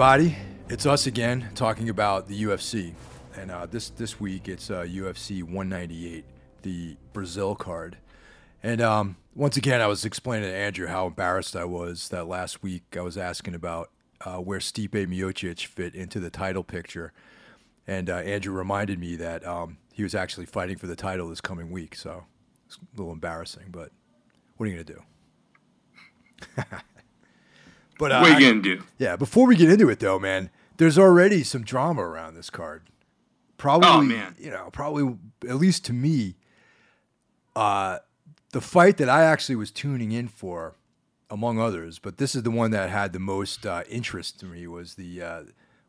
Everybody. It's us again talking about the UFC, and uh, this this week it's uh, UFC 198, the Brazil card. And um, once again, I was explaining to Andrew how embarrassed I was that last week I was asking about uh, where Stipe Miocic fit into the title picture, and uh, Andrew reminded me that um, he was actually fighting for the title this coming week. So it's a little embarrassing, but what are you gonna do? But uh, What are you gonna do? yeah, before we get into it though, man, there's already some drama around this card. Probably, Oh, man. you know, probably at least to me, uh, the fight that I actually was tuning in for, among others, but this is the one that had the most uh, interest to me was the uh,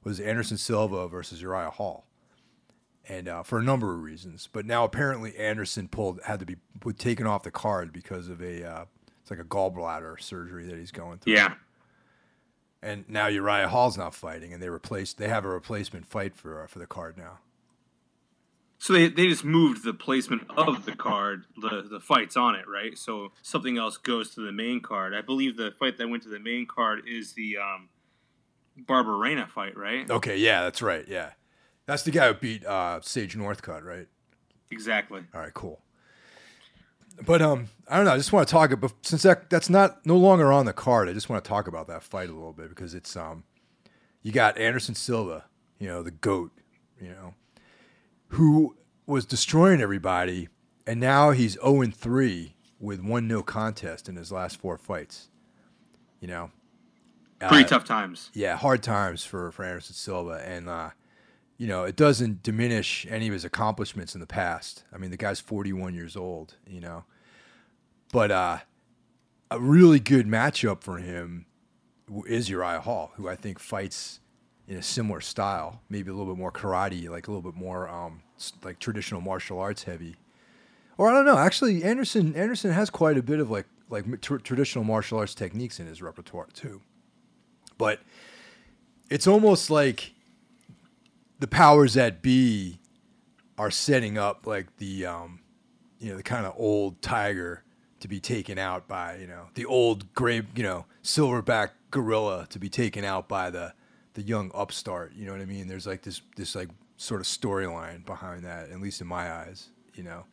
was Anderson Silva versus Uriah Hall, and uh, for a number of reasons. But now apparently Anderson pulled had to be taken off the card because of a uh, it's like a gallbladder surgery that he's going through Yeah. And now Uriah Hall's not fighting, and they replaced. They have a replacement fight for uh, for the card now. So they, they just moved the placement of the card, the the fights on it, right? So something else goes to the main card. I believe the fight that went to the main card is the um, Barberena fight, right? Okay, yeah, that's right. Yeah, that's the guy who beat uh, Sage Northcutt, right? Exactly. All right, cool. But um, I don't know. I just want to talk about since that that's not no longer on the card. I just want to talk about that fight a little bit because it's um, you got Anderson Silva, you know, the goat, you know, who was destroying everybody, and now he's zero and three with one no contest in his last four fights. You know, Pretty Uh, tough times. yeah, hard times for, for Anderson Silva. And, uh, you know, it doesn't diminish any of his accomplishments in the past. I mean, the guy's 41 years old, you know. But uh, a really good matchup for him is Uriah Hall, who I think fights in a similar style, maybe a little bit more karate, like a little bit more um, like traditional martial arts heavy. Or I don't know. Actually, Anderson Anderson has quite a bit of like like tr- traditional martial arts techniques in his repertoire too but it's almost like the powers that be are setting up like the um, you know the kind of old tiger to be taken out by you know the old gray you know silverback gorilla to be taken out by the the young upstart you know what i mean there's like this this like sort of storyline behind that at least in my eyes you know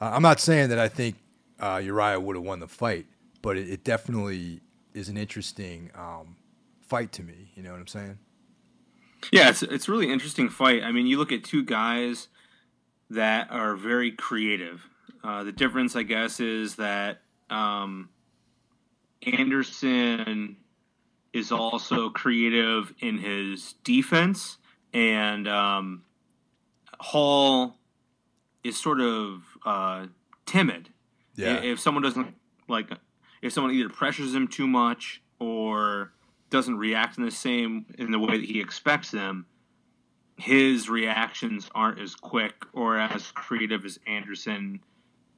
uh, i'm not saying that i think uh, uriah would have won the fight but it, it definitely is an interesting um, fight to me you know what i'm saying Yeah, it's it's a really interesting fight. I mean, you look at two guys that are very creative. Uh, the difference, I guess, is that um, Anderson is also creative in his defense, and um, Hall is sort of uh, timid. yeah If someone doesn't like, if someone either pressures him too much or doesn't react in the same in the way that he expects them, his reactions aren't as quick or as creative as Anderson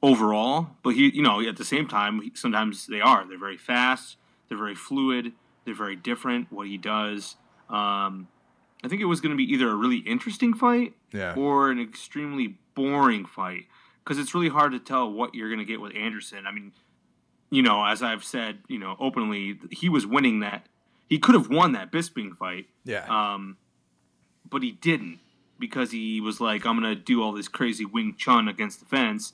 overall. But he, you know, at the same time, he- sometimes they are. They're very fast. They're very fluid. They're very different. What he does. Um, I think it was going to be either a really interesting fight yeah or an extremely boring fight because it's really hard to tell what you're going to get with Anderson. I mean, you know, as I've said, you know, openly, he was winning that. He could have won that Bisping fight, yeah um, but he didn't because he was like, "I'm going to do all this crazy Wing Chun against the fence."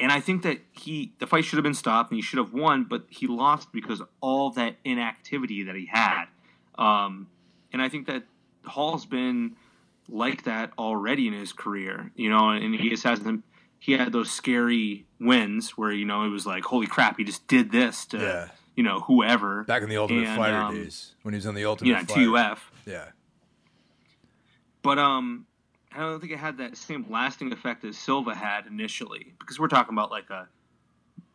And I think that he, the fight should have been stopped and he should have won, but he lost because of all that inactivity that he had. Um, and I think that Hall's been like that already in his career, you know, and he just hasn't. He had those scary wins where you know it was like, holy crap, he just did this to Yeah. you know whoever. back in the ultimate And, fighter um, days when he was on the ultimate yeah, fighter TUF. yeah but um, I don't think it had that same lasting effect as Silva had initially because we're talking about like a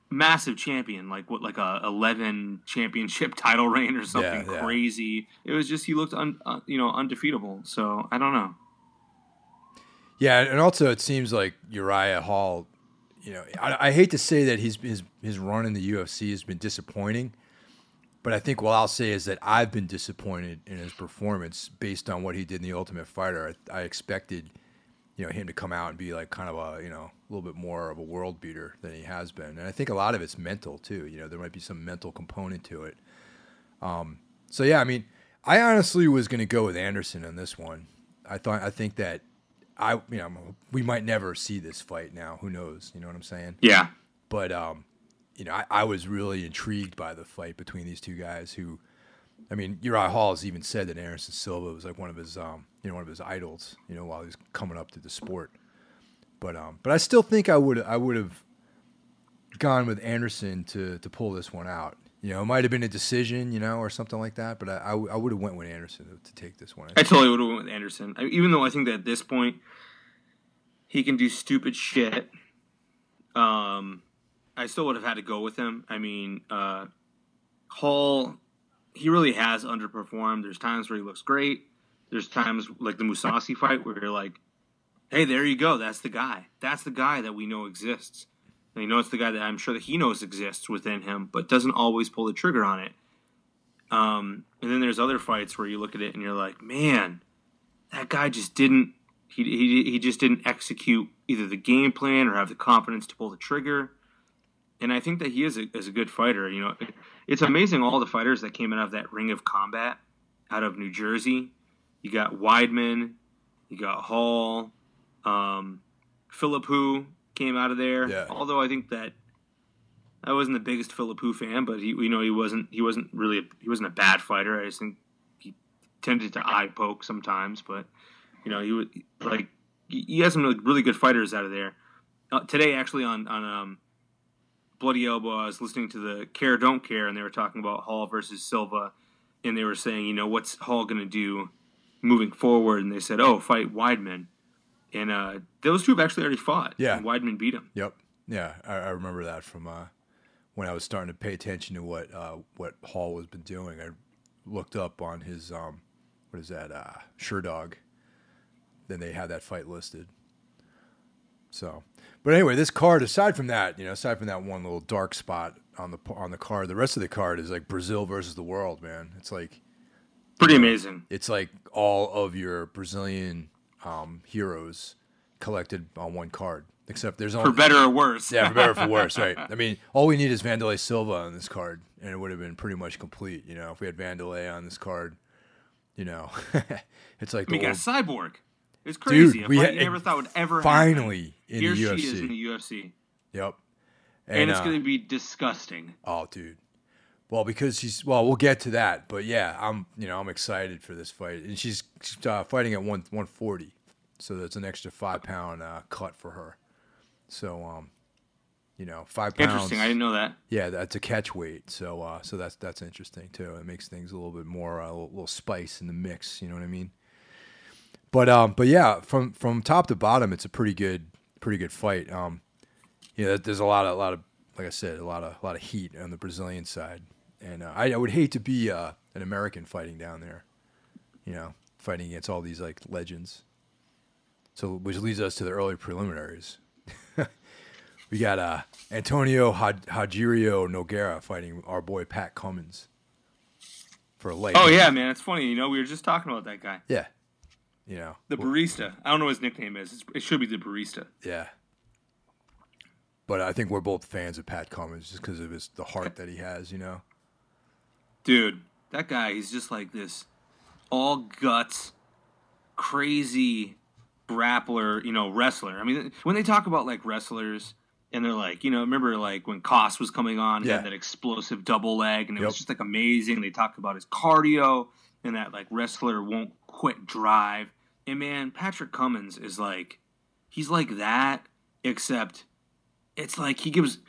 massive champion, like what, like a eleven championship title reign or something Yeah, yeah. crazy. It was just he looked un, uh, you know undefeatable. So I don't know. Yeah, and also it seems like Uriah Hall. You know, I, I hate to say that his his his run in the UFC has been disappointing, but I think what I'll say is that I've been disappointed in his performance based on what he did in the Ultimate Fighter. I, I expected, you know, him to come out and be like kind of a you know a little bit more of a world beater than he has been, and I think a lot of it's mental too. You know, there might be some mental component to it. Um, so yeah, I mean, I honestly was going to go with Anderson on this one. I thought I think that I you know we might never see this fight now. Who knows? You know what I'm saying? Yeah, But um, you know, I, I was really intrigued by the fight between these two guys. Who, I mean, Uriah Hall has even said that Anderson Silva was like one of his um, you know, one of his idols. You know, while he was coming up to the sport. But um, but I still think I would I would have gone with Anderson to to pull this one out. You know, it might have been a decision, you know, or something like that. But I I would have went with Anderson to, to take this one. I totally would have went with Anderson. I, even though I think that at this point he can do stupid shit. Um, I still would have had to go with him. I mean, uh, Hall, he really has underperformed. There's times where he looks great. There's times like the Mousasi fight where you're like, "Hey, there you go. That's the guy. That's the guy that we know exists." And you know it's the guy that I'm sure that he knows exists within him, but doesn't always pull the trigger on it. Um, and then there's other fights where you look at it and you're like, man, that guy just didn't. He, he, he just didn't execute either the game plan or have the confidence to pull the trigger. And I think that he is a, is a good fighter. You know, it's amazing all the fighters that came out of that ring of combat out of New Jersey. You got Weidman, you got Hall, um, Philippou came out of there. Yeah. Although I think that I wasn't the biggest Philippou fan, but he, you know, he wasn't he wasn't really a, he wasn't a bad fighter. I just think he tended to eye poke sometimes, but you know, he was like he has some really, really good fighters out of there. Uh, today, actually, on on um, Bloody Elbow, I was listening to the Care Don't Care, and they were talking about Hall versus Silva, and they were saying, you know, what's Hall going to do moving forward? And they said, oh, fight Weidman, and uh, those two have actually already fought. Yeah. and Weidman beat him. Yep. Yeah, I, I remember that from uh, when I was starting to pay attention to what uh, what Hall has been doing. I looked up on his um, what is that uh, Sherdog. Then they had that fight listed. So, but anyway, this card. Aside from that, you know, aside from that one little dark spot on the on the card, the rest of the card is like Brazil versus the world, man. It's like Pretty amazing. it's like all of your Brazilian um, heroes collected on one card. Except there's only For better or worse. yeah, for better or for worse, right? I mean, all we need is Wanderlei Silva on this card, and it would have been pretty much complete. You know, if we had Wanderlei on this card, you know, it's like We got Cyborg. It's crazy. Dude, we had- never thought it would ever finally in happen. the Here UFC. she is in the UFC, Yep. and, And, it's uh, going to be disgusting. oh, dude. Well, because she's well, we'll get to that, but yeah, I'm you know I'm excited for this fight, and she's, uh, fighting at one 140, so that's an extra five pound uh, cut for her. So um, you know, five pounds. Interesting. I didn't know that. Yeah, that's a catch weight. So uh, so that's that's interesting too. It makes things a little bit more uh, a little, little spice in the mix. You know what I mean? But um, but yeah, from from top to bottom, it's a pretty good pretty good fight. Um, you know, there's a lot of a lot of like I said, a lot of a lot of heat on the Brazilian side, and uh, I, I would hate to be uh, an American fighting down there. You know, fighting against all these like legends. So which leads us to the early preliminaries. We got uh, Antonio Rogerio Nogueira fighting our boy Pat Cummins for a leg. Oh yeah, man. It's funny. You know, we were just talking about that guy, yeah. You know, the barista. I don't know what his nickname is. It's, it should be the barista. yeah. But I think we're both fans of Pat Cummins just because of his the heart that he has. You know. Dude, that guy. He's just like this, all guts, crazy grappler. You know, wrestler. I mean, when they talk about like wrestlers. And they're like, you know, remember like when Koss was coming on, he Yeah. had that explosive double leg, and it was just like amazing. They talk about his cardio and that like wrestler won't quit drive. And man, Patrick Cummins is like, he's like that, except it's like he gives,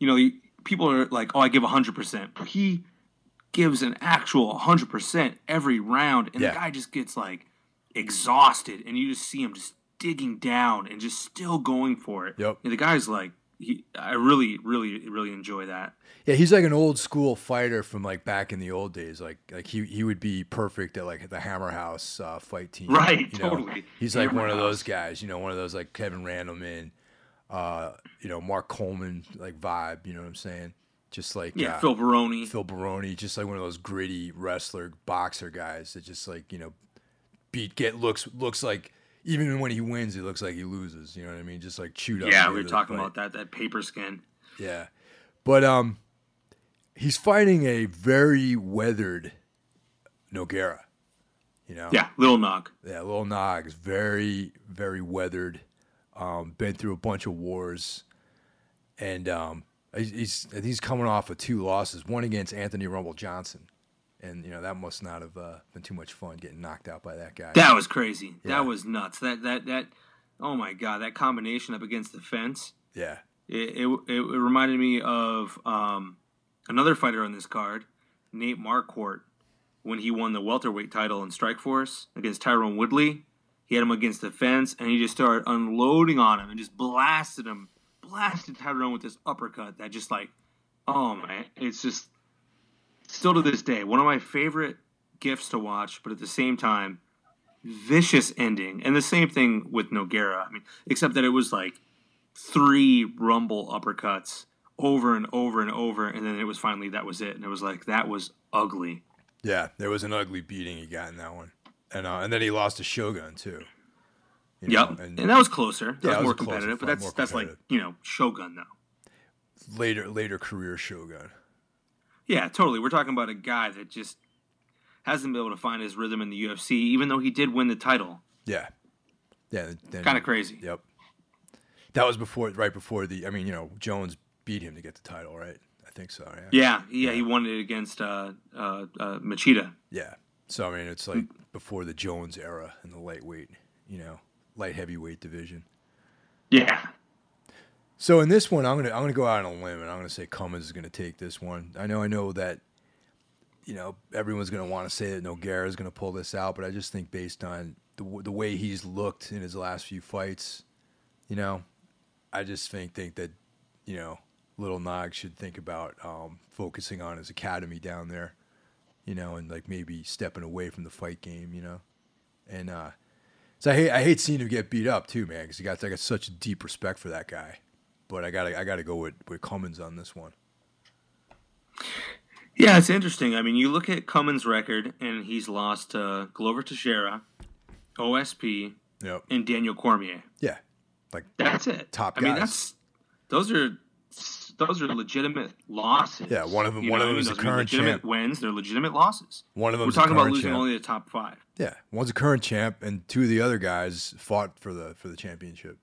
you know, he- people are like, oh, I give 100%. But he gives an actual 100% every round, and Yeah. the guy just gets like exhausted, and you just see him just digging down and just still going for it. Yep. And the guy's like, he, I really, really, really enjoy that. Yeah, he's like an old school fighter from like back in the old days. Like like he he would be perfect at like the Hammer House uh, fight team. Right, you know? totally. He's like Hammer one of those guys, you know, one of those like Kevin Randleman, uh, you know, Mark Coleman like vibe. You know what I'm saying? Just like Yeah, uh, Phil Baroni. Phil Baroni, just like one of those gritty wrestler boxer guys that just like you know beat get looks looks like even when he wins, it looks like he loses. You know what I mean? Just like chewed up. yeah, we were talking about that that paper skin. Yeah. But um he's fighting a very weathered Nogueira. You know? Yeah, Lil Nog. Yeah, Lil is very, very weathered. Um, been through a bunch of wars. And um he's he's he's coming off of two losses, one against Anthony Rumble Johnson. And you know, that must not have uh, been too much fun getting knocked out by that guy. That was crazy. Yeah. That was nuts. That that that. Oh my god, that combination up against the fence. yeah. It it, it reminded me of um, another fighter on this card, Nate Marquardt, when he won the welterweight title in Strikeforce against Tyrone Woodley. He had him against the fence, and he just started unloading on him and just blasted him, blasted Tyrone with this uppercut that just like, oh man, it's just still to this day one of my favorite gifts to watch. But at the same time, vicious ending, and the same thing with Nogueira. I mean, except that it was like three rumble uppercuts over and over and over, and then it was finally that was it, and it was like that was ugly. Yeah, there was an ugly beating he got in that one. And uh, and then he lost to Shogun too. You Yep, know, and, that was closer. That Yeah, was was more closer competitive, but that's that's like you know Shogun though. later later career Shogun. Yeah, totally. We're talking about a guy that just hasn't been able to find his rhythm in the UFC, even though he did win the title. Yeah, yeah. Kind of crazy. Yep. That was before, right before the. I mean, you know, Jones beat him to get the title, right? I think so. Yeah. Yeah, yeah, he won it against uh, uh, uh, Machida. Yeah. So I mean, it's like before the Jones era in the lightweight, you know, light heavyweight division. Yeah, So in this one, I'm gonna I'm gonna go out on a limb and I'm gonna say Cummins is gonna take this one. I know I know that, you know, everyone's gonna want to say that Nogueira is gonna pull this out, but I just think based on the the way he's looked in his last few fights, you know, I just think think that, you know, Little Nog should think about um, focusing on his academy down there, you know, and like maybe stepping away from the fight game, you know, and uh, so I hate I hate seeing him get beat up too, man, because he got I got such deep respect for that guy but I gotta I gotta go with, with Cummins on this one. yeah, it's interesting. I mean, you look at Cummins' record, and he's lost to Glover Teixeira, OSP, Yep. and Daniel Cormier. Yeah. Like That's it. Top I mean, that's those are those are legitimate losses. Yeah, one of them- You one know of them is a current legitimate champ. wins. They're legitimate losses. one of them. We're talking about losing only the top five. Yeah, one's a current champ, and two of the other guys fought for the for the championship.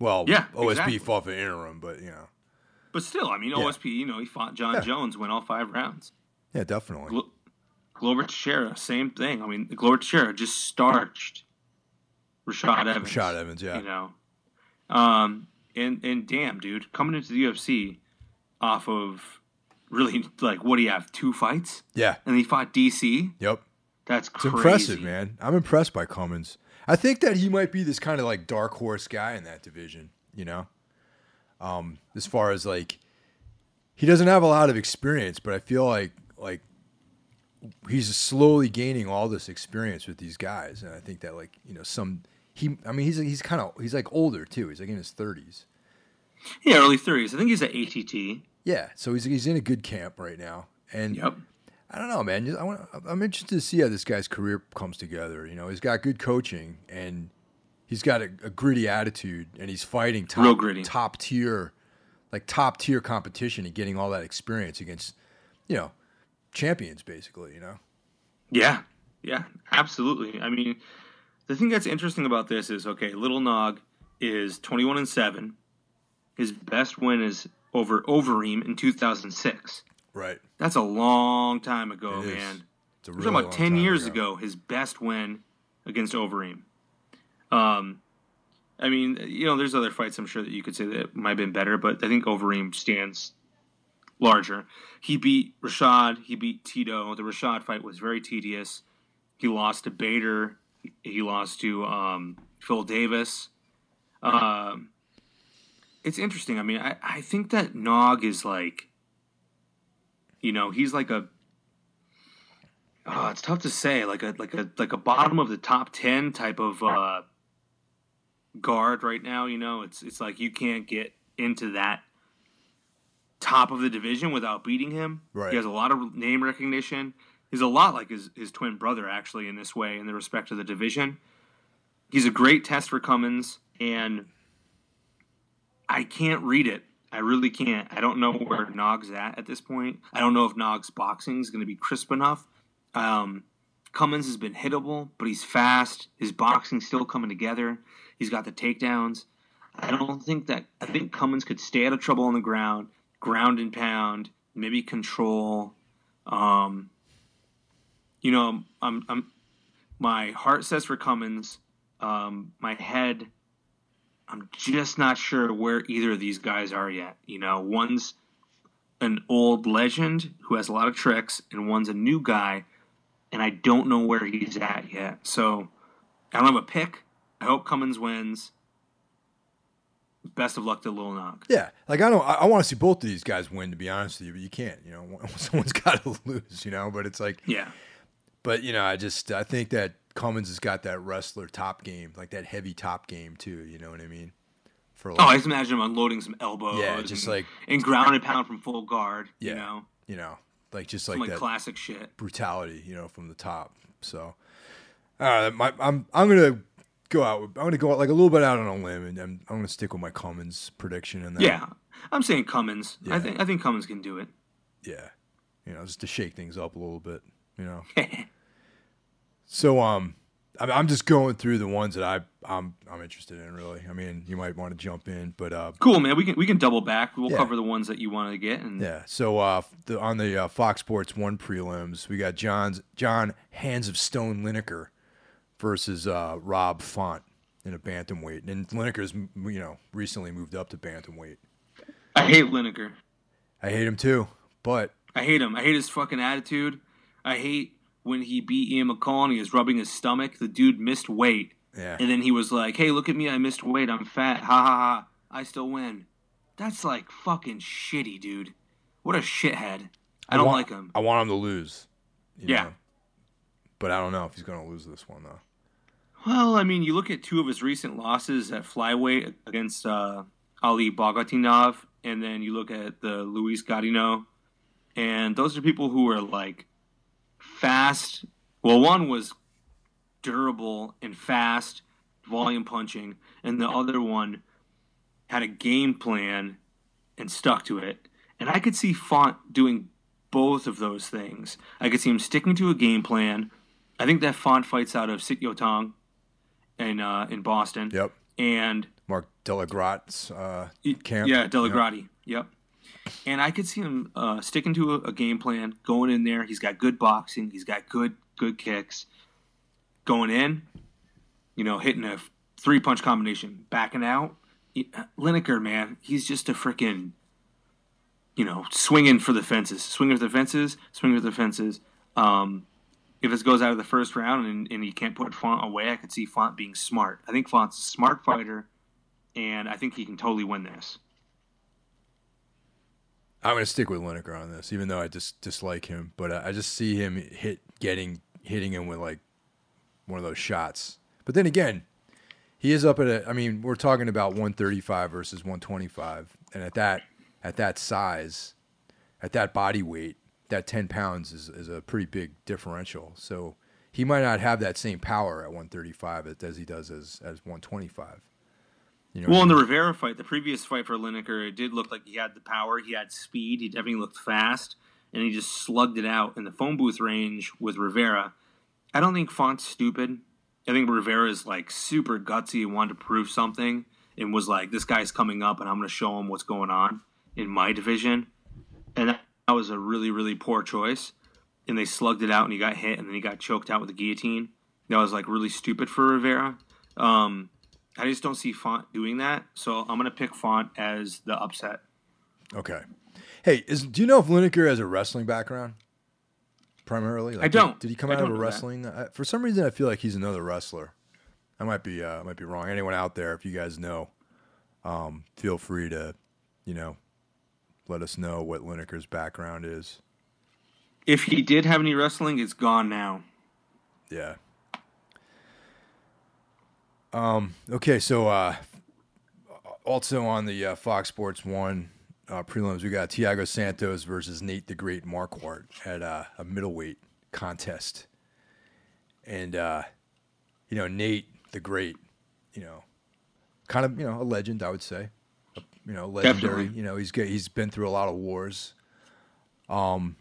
Well, Yeah, OSP exactly. fought for interim, but you know, But still, I mean, Yeah. OSP. You know, he fought John Yeah. Jones, went all five rounds. yeah, definitely. Glo- Glover Teixeira, same thing. I mean, Glover Teixeira just starched Rashad Evans. Rashad Evans, yeah, You know, um, and and damn, dude, coming into the UFC off of really like what do you have? Two fights, yeah, and he fought DC. yep. That's It's crazy. impressive, man. I'm impressed by Cummins. I think that he might be this kind of like dark horse guy in that division. You know, um, as far as like, he doesn't have a lot of experience, but I feel like like he's slowly gaining all this experience with these guys, and I think that like you know some he. I mean, he's he's kind of he's like older too. He's like in his 30s. Yeah, early thirties. I think he's at ATT. Yeah, so he's he's in a good camp right now, and Yep. I don't know, man. I want, I'm interested to see how this guy's career comes together. You know, he's got good coaching and he's got a, a gritty attitude, and he's fighting top Real gritty. top tier, like top tier competition, and getting all that experience against, you know, champions basically. You know. Yeah, yeah, absolutely. I mean, the thing that's interesting about this is okay, Little Nog is 21 and 7. His best win is over Overeem in 2006. Right. That's a long time ago, It man. It's a We're really talking about long 10 time years ago. his best win against Overeem. Um, I mean, you know, there's other fights I'm sure that you could say that might have been better, but I think Overeem stands larger. He beat Rashad. He beat Tito. The Rashad fight was very tedious. He lost to Bader He lost to um, Phil Davis. Um, it's interesting. I mean, I, I think that Nog is like, you know, he's like a. Oh, it's tough to say. Like a like a like a bottom of the top ten type of uh, guard right now. You know, it's it's like you can't get into that top of the division without beating him. Right. He has a lot of name recognition. He's a lot like his, his twin brother, actually, in this way, in the respect of the division. He's a great test for Cummins, and I can't read it. I really can't. I don't know where Nog's at at this point. I don't know if Nog's boxing is going to be crisp enough. Um, Cummins has been hittable, but he's fast. His boxing's still coming together. He's got the takedowns. I don't think that. I think Cummins could stay out of trouble on the ground, ground and pound, maybe control. Um, you know, I'm, I'm, my heart says for Cummins. Um, my head, I'm just not sure where either of these guys are yet. You know, one's an old legend who has a lot of tricks, and one's a new guy, and I don't know where he's at yet. So I don't have a pick. I hope Cummins wins. Best of luck to Lil Nog. Yeah, like I don't. I, I want to see both of these guys win. To be honest with you, but you can't. You know, someone's got to lose. You know, but it's like, Yeah. but you know, I just I think that Cummins has got that wrestler top game, like that heavy top game too. You know what I mean? For Oh, I just imagine him unloading some elbows. Yeah, just and, like- and ground and pound from full guard. Yeah, You know, you know, like just some like like that classic shit. brutality, you know, from the top. So, right, my, I'm I'm gonna go out. I'm gonna go out like a little bit out on a limb, and I'm, I'm gonna stick with my Cummins prediction. And Yeah, I'm saying Cummins. Yeah. I think I think Cummins can do it. yeah, you know, just to shake things up a little bit, you know. So, um, I'm, I'm just going through the ones that I I'm I'm interested in. Really, I mean, you might want to jump in, but uh, cool, man. We can we can double back. We'll Yeah. cover the ones that you wanted to get. And Yeah. So uh, the, on the uh, Fox Sports One prelims, we got John's John Hands of Stone Lineker versus uh, Rob Font in a bantamweight, and Lineker's you know recently moved up to bantamweight. I hate Lineker. I hate him too, but I hate him. I hate his fucking attitude. I hate when he beat Ian McCall and he was rubbing his stomach. The dude missed weight. yeah, And then he was like, hey, look at me. I missed weight. I'm fat. Ha ha ha. I still win. That's like fucking shitty, dude. What a shithead. I don't want, like him. I want him to lose. Yeah. know. But I don't know if he's going to lose this one though. Well, I mean, you look at two of his recent losses at flyweight against uh, Ali Bagautinov, and then you look at the Louis Gaudinot, and those are people who are like fast. Well, one was durable and fast, volume punching, and the other one had a game plan and stuck to it. And I could see Font doing both of those things. I could see him sticking to a game plan. I think that Font fights out of Sit Tong in uh, in Boston. Yep. And Mark DellaGrotte's uh, camp. yeah, DellaGrotte. Yep. And I could see him uh, sticking to a, a game plan, going in there. He's got good boxing. He's got good good kicks. Going in, you know, hitting a three punch combination, backing out. Y- Lineker, man, he's just a freaking, you know, swinging for the fences, swinging for the fences, swinging for the fences. Um, if this goes out of the first round and, and you can't put Font away, I could see Font being smart. I think Font's a smart fighter, and I think he can totally win this. I'm going to stick with Lineker on this, even though I just dislike him. But I I just see him hit getting hitting him with like one of those shots. But then again, he is up at a. I mean, we're talking about 135 versus 125, and at that at that size, at that body weight, that 10 pounds is is a pretty big differential. So he might not have that same power at 135 as, as he does as as 125. You know, Well, what in the? Rivera fight, the previous fight for Lineker, it did look like he had the power, he had speed, he definitely looked fast, and he just slugged it out in the phone booth range with Rivera. I don't think Font's stupid. I think Rivera is like super gutsy and wanted to prove something and was like, this guy's coming up and I'm going to show him what's going on in my division. And that that was a really, really poor choice. And they slugged it out and he got hit and then he got choked out with the guillotine. That was like really stupid for Rivera. Um, I just don't see Font doing that, so I'm gonna pick Font as the upset. Okay. Hey, is do you know if Lineker has a wrestling background? primarily? Like, I don't. Did, did he come I out of a wrestling? I, for some reason, I feel like he's another wrestler. I might be, uh, I might be wrong. Anyone out there, if you guys know, um, feel free to, you know, let us know what Lineker's background is. If he did have any wrestling, it's gone now. Yeah. Um. Okay. So, uh, also on the uh, Fox Sports One uh, prelims, we got Thiago Santos versus Nate the Great Marquardt at uh, a middleweight contest, and uh, you know Nate the Great, you know, kind of you know a legend, I would say, you know, legendary. Definitely. You know, he's he's been through a lot of wars. Um,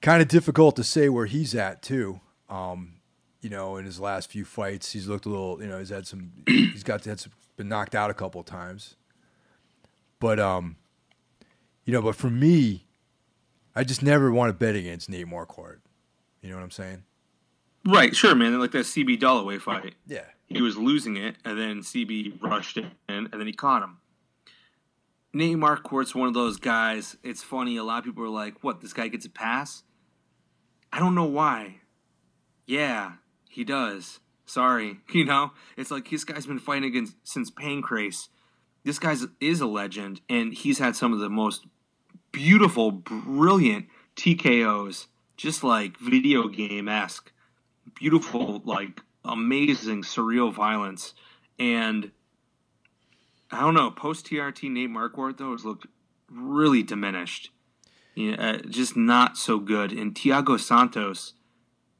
kind of difficult to say where he's at too. Um, you know, in his last few fights, he's looked a little. You know, he's had some. he's got to had some, been knocked out a couple of times. But um, you know, but for me, I just never want to bet against Nate Marquardt. You know what I'm saying? Right, sure, man. Like that CB Dollaway fight. Yeah. He was losing it, and then CB rushed in, and then he caught him. Nate Marquardt's one of those guys. It's funny. A lot of people are like, "What? This guy gets a pass?" I don't know why. Yeah, he does. Sorry, you know. It's like this guy's been fighting against since Pancrase. This guy is a legend, and he's had some of the most beautiful, brilliant TKOs, just like video game esque. Beautiful, like amazing, surreal violence, and I don't know. Post TRT Nate Marquardt though has looked really diminished. Uh, just not so good. And Thiago Santos,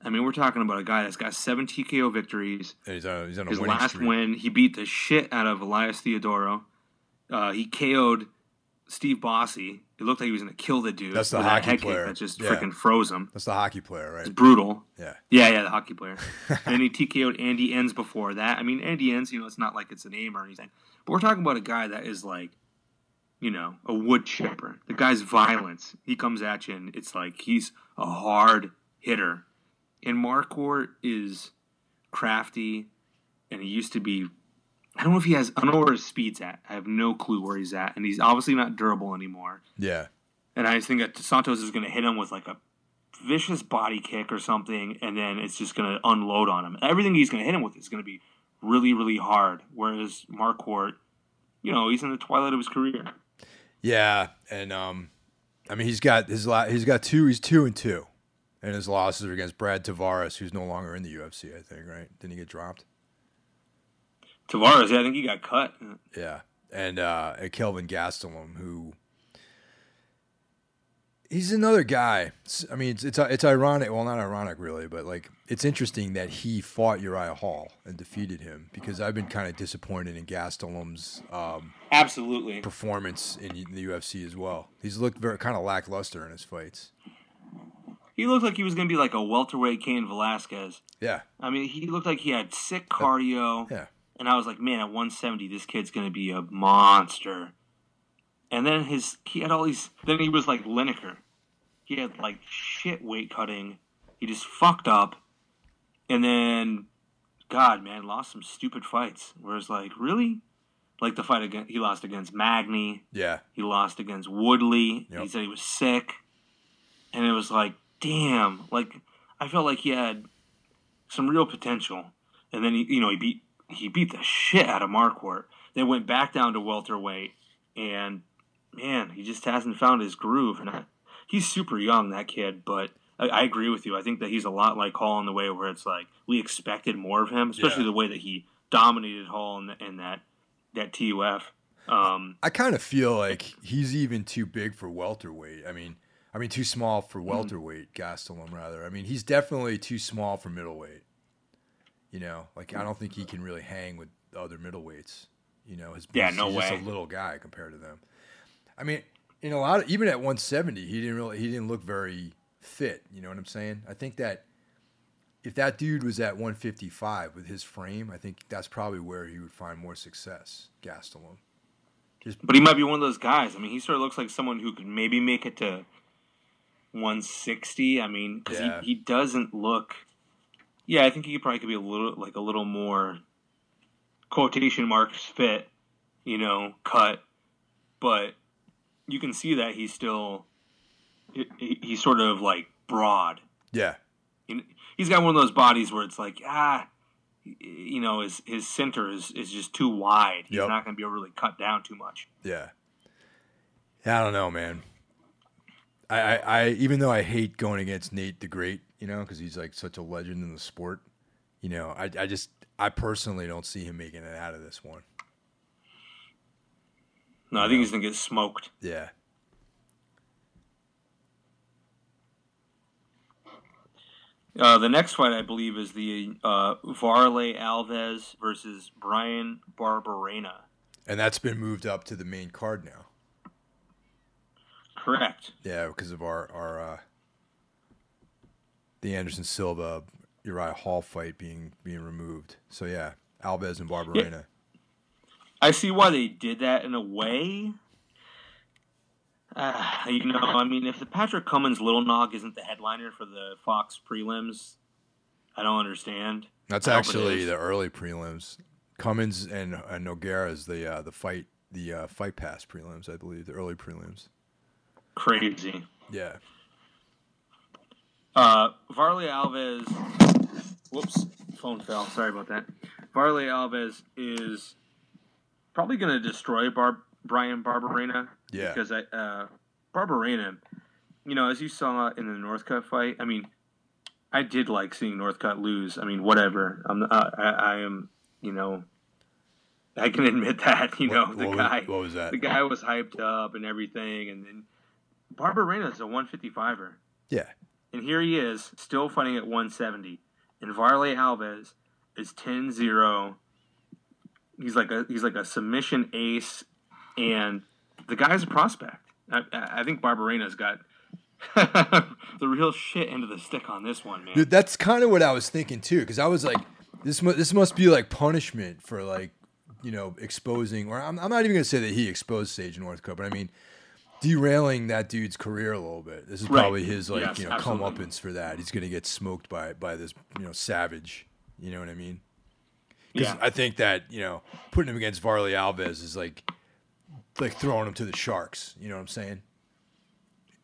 I mean, we're talking about a guy that's got seven TKO victories. He's on, he's on a His last streak. win, he beat the shit out of Elias Theodorou. Uh, he KO'd Steve Bossé. It looked like he was going to kill the dude. That's the with that hockey player. that just Yeah. freaking froze him. That's the hockey player, right? It's brutal. Yeah. Yeah, yeah, the hockey player. and then he TKO'd Andy Enz before that. I mean, Andy Enz, you know, it's not like it's a name or anything. But we're talking about a guy that is like, you know, a wood chipper. The guy's violence. He comes at you and it's like he's a hard hitter. And Marquardt is crafty and he used to be I don't know if he has I don't know where his speed's at. I have no clue where he's at. And he's obviously not durable anymore. Yeah. And I just think that Santos is going to hit him with like a vicious body kick or something, and then it's just going to unload on him. Everything he's going to hit him with is going to be really, really hard. Whereas Marquardt, you know, he's in the twilight of his career. Yeah, and um, I mean he's got his la- he's got two he's two and two, and his losses are against Brad Tavares, who's no longer in the UFC. I think right? Didn't he get dropped? Tavares, yeah, I think he got cut. Yeah, and uh, and Kelvin Gastelum, who he's another guy. I mean, it's, it's it's ironic. Well, not ironic really, but like it's interesting that he fought Uriah Hall and defeated him because I've been kind of disappointed in Gastelum's um, Absolutely. performance in the UFC as well. He's looked very kind of lackluster in his fights. He looked like he was going to be like a welterweight Cain Velasquez. Yeah, I mean, he looked like he had sick cardio. yeah, And I was like, man, at 170, this kid's going to be a monster. And then his he had all these. Then he was like Lineker. He had like shit weight cutting. He just fucked up. And then, God, man, lost some stupid fights. Whereas, like, really? Like the fight against, he lost against Magny. yeah, He lost against Woodley. Yep. He said he was sick. And it was like, damn. Like, I felt like he had some real potential. And then, he, you know, he beat he beat the shit out of Marquardt. Then went back down to welterweight. And, man, he just hasn't found his groove. And I, he's super young, that kid. But I, I agree with you. I think that he's a lot like Hall in the way where it's like we expected more of him, especially Yeah. the way that he dominated Hall in, the, in that, that TUF. Um, I kind of feel like he's even too big for welterweight. I mean, I mean too small for mm-hmm. welterweight. Gastelum rather. I mean, he's definitely too small for middleweight. You know, like I don't think he can really hang with the other middleweights. You know, his Yeah, he's no just a little guy compared to them. I mean, in a lot of even at 170, he didn't really he didn't look very fit. You know what I'm saying? I think that if that dude was at 155 with his frame, I think that's probably where he would find more success. Gastelum. But he might be one of those guys. I mean, he sort of looks like someone who could maybe make it to 160. I mean, because Yeah. he, he doesn't look. Yeah, I think he probably could be a little like a little more quotation marks fit, you know, cut. But you can see that he's still he, he- he's sort of like broad. Yeah. He's got one of those bodies where it's like ah, you know, his his center is is just too wide. He's Yep. not going to be able to really cut down too much. Yeah. Yeah, I don't know, man. I, I, I even though I hate going against Nate the Great, you know, because he's like such a legend in the sport, you know, I, I just I personally don't see him making it out of this one. No, I think he's going to get smoked. Yeah. Uh, the next fight, I believe, is the uh, Warlley Alves versus Bryan Barberena. And that's been moved up to the main card now. Correct. Yeah, because of our our uh, the Anderson Silva Uriah Hall fight being being removed. So yeah, Alves and Barberena. I see why they did that in a way. Uh, you know, I mean, if the Patrick Cummins Little Nog isn't the headliner for the Fox prelims, I don't understand. That's I hope it actually the early prelims. Cummins and, and Nogueira is the uh, the fight the uh, fight pass prelims, I believe, the early prelims. Crazy. Yeah. Uh, Warlley Alves. Whoops, phone fell. Sorry about that. Warlley Alves is probably going to destroy Bar- Bryan Barberena. Yeah. Because I, uh, Barberena, you know, as you saw in the Northcutt fight, I mean, I did like seeing Northcutt lose. I mean, whatever. I'm, uh, I, I am, you know, I can admit that. You know, What- the what was- guy, what was that? the guy was hyped up and everything, and then Barberena is a 155er. Yeah. And here he is, still fighting at 170. And Warlley Alves is 10-0. He's like a he's like a submission ace, and the guy's a prospect. I, I think Barberena's got the real shit into the stick on this one, man. Dude, that's kind of what I was thinking too, because I was like, this mu- this must be like punishment for like, you know, exposing. Or I'm, I'm not even gonna say that he exposed Sage Northcutt, but I mean, derailing that dude's career a little bit. This is Right. probably his like, Yes, you know, absolutely. comeuppance for that. He's gonna get smoked by by this, you know, savage. You know what I mean? Because Yeah. I think that you know, putting him against Warlley Alves is like, like throwing him to the sharks. You know what I'm saying?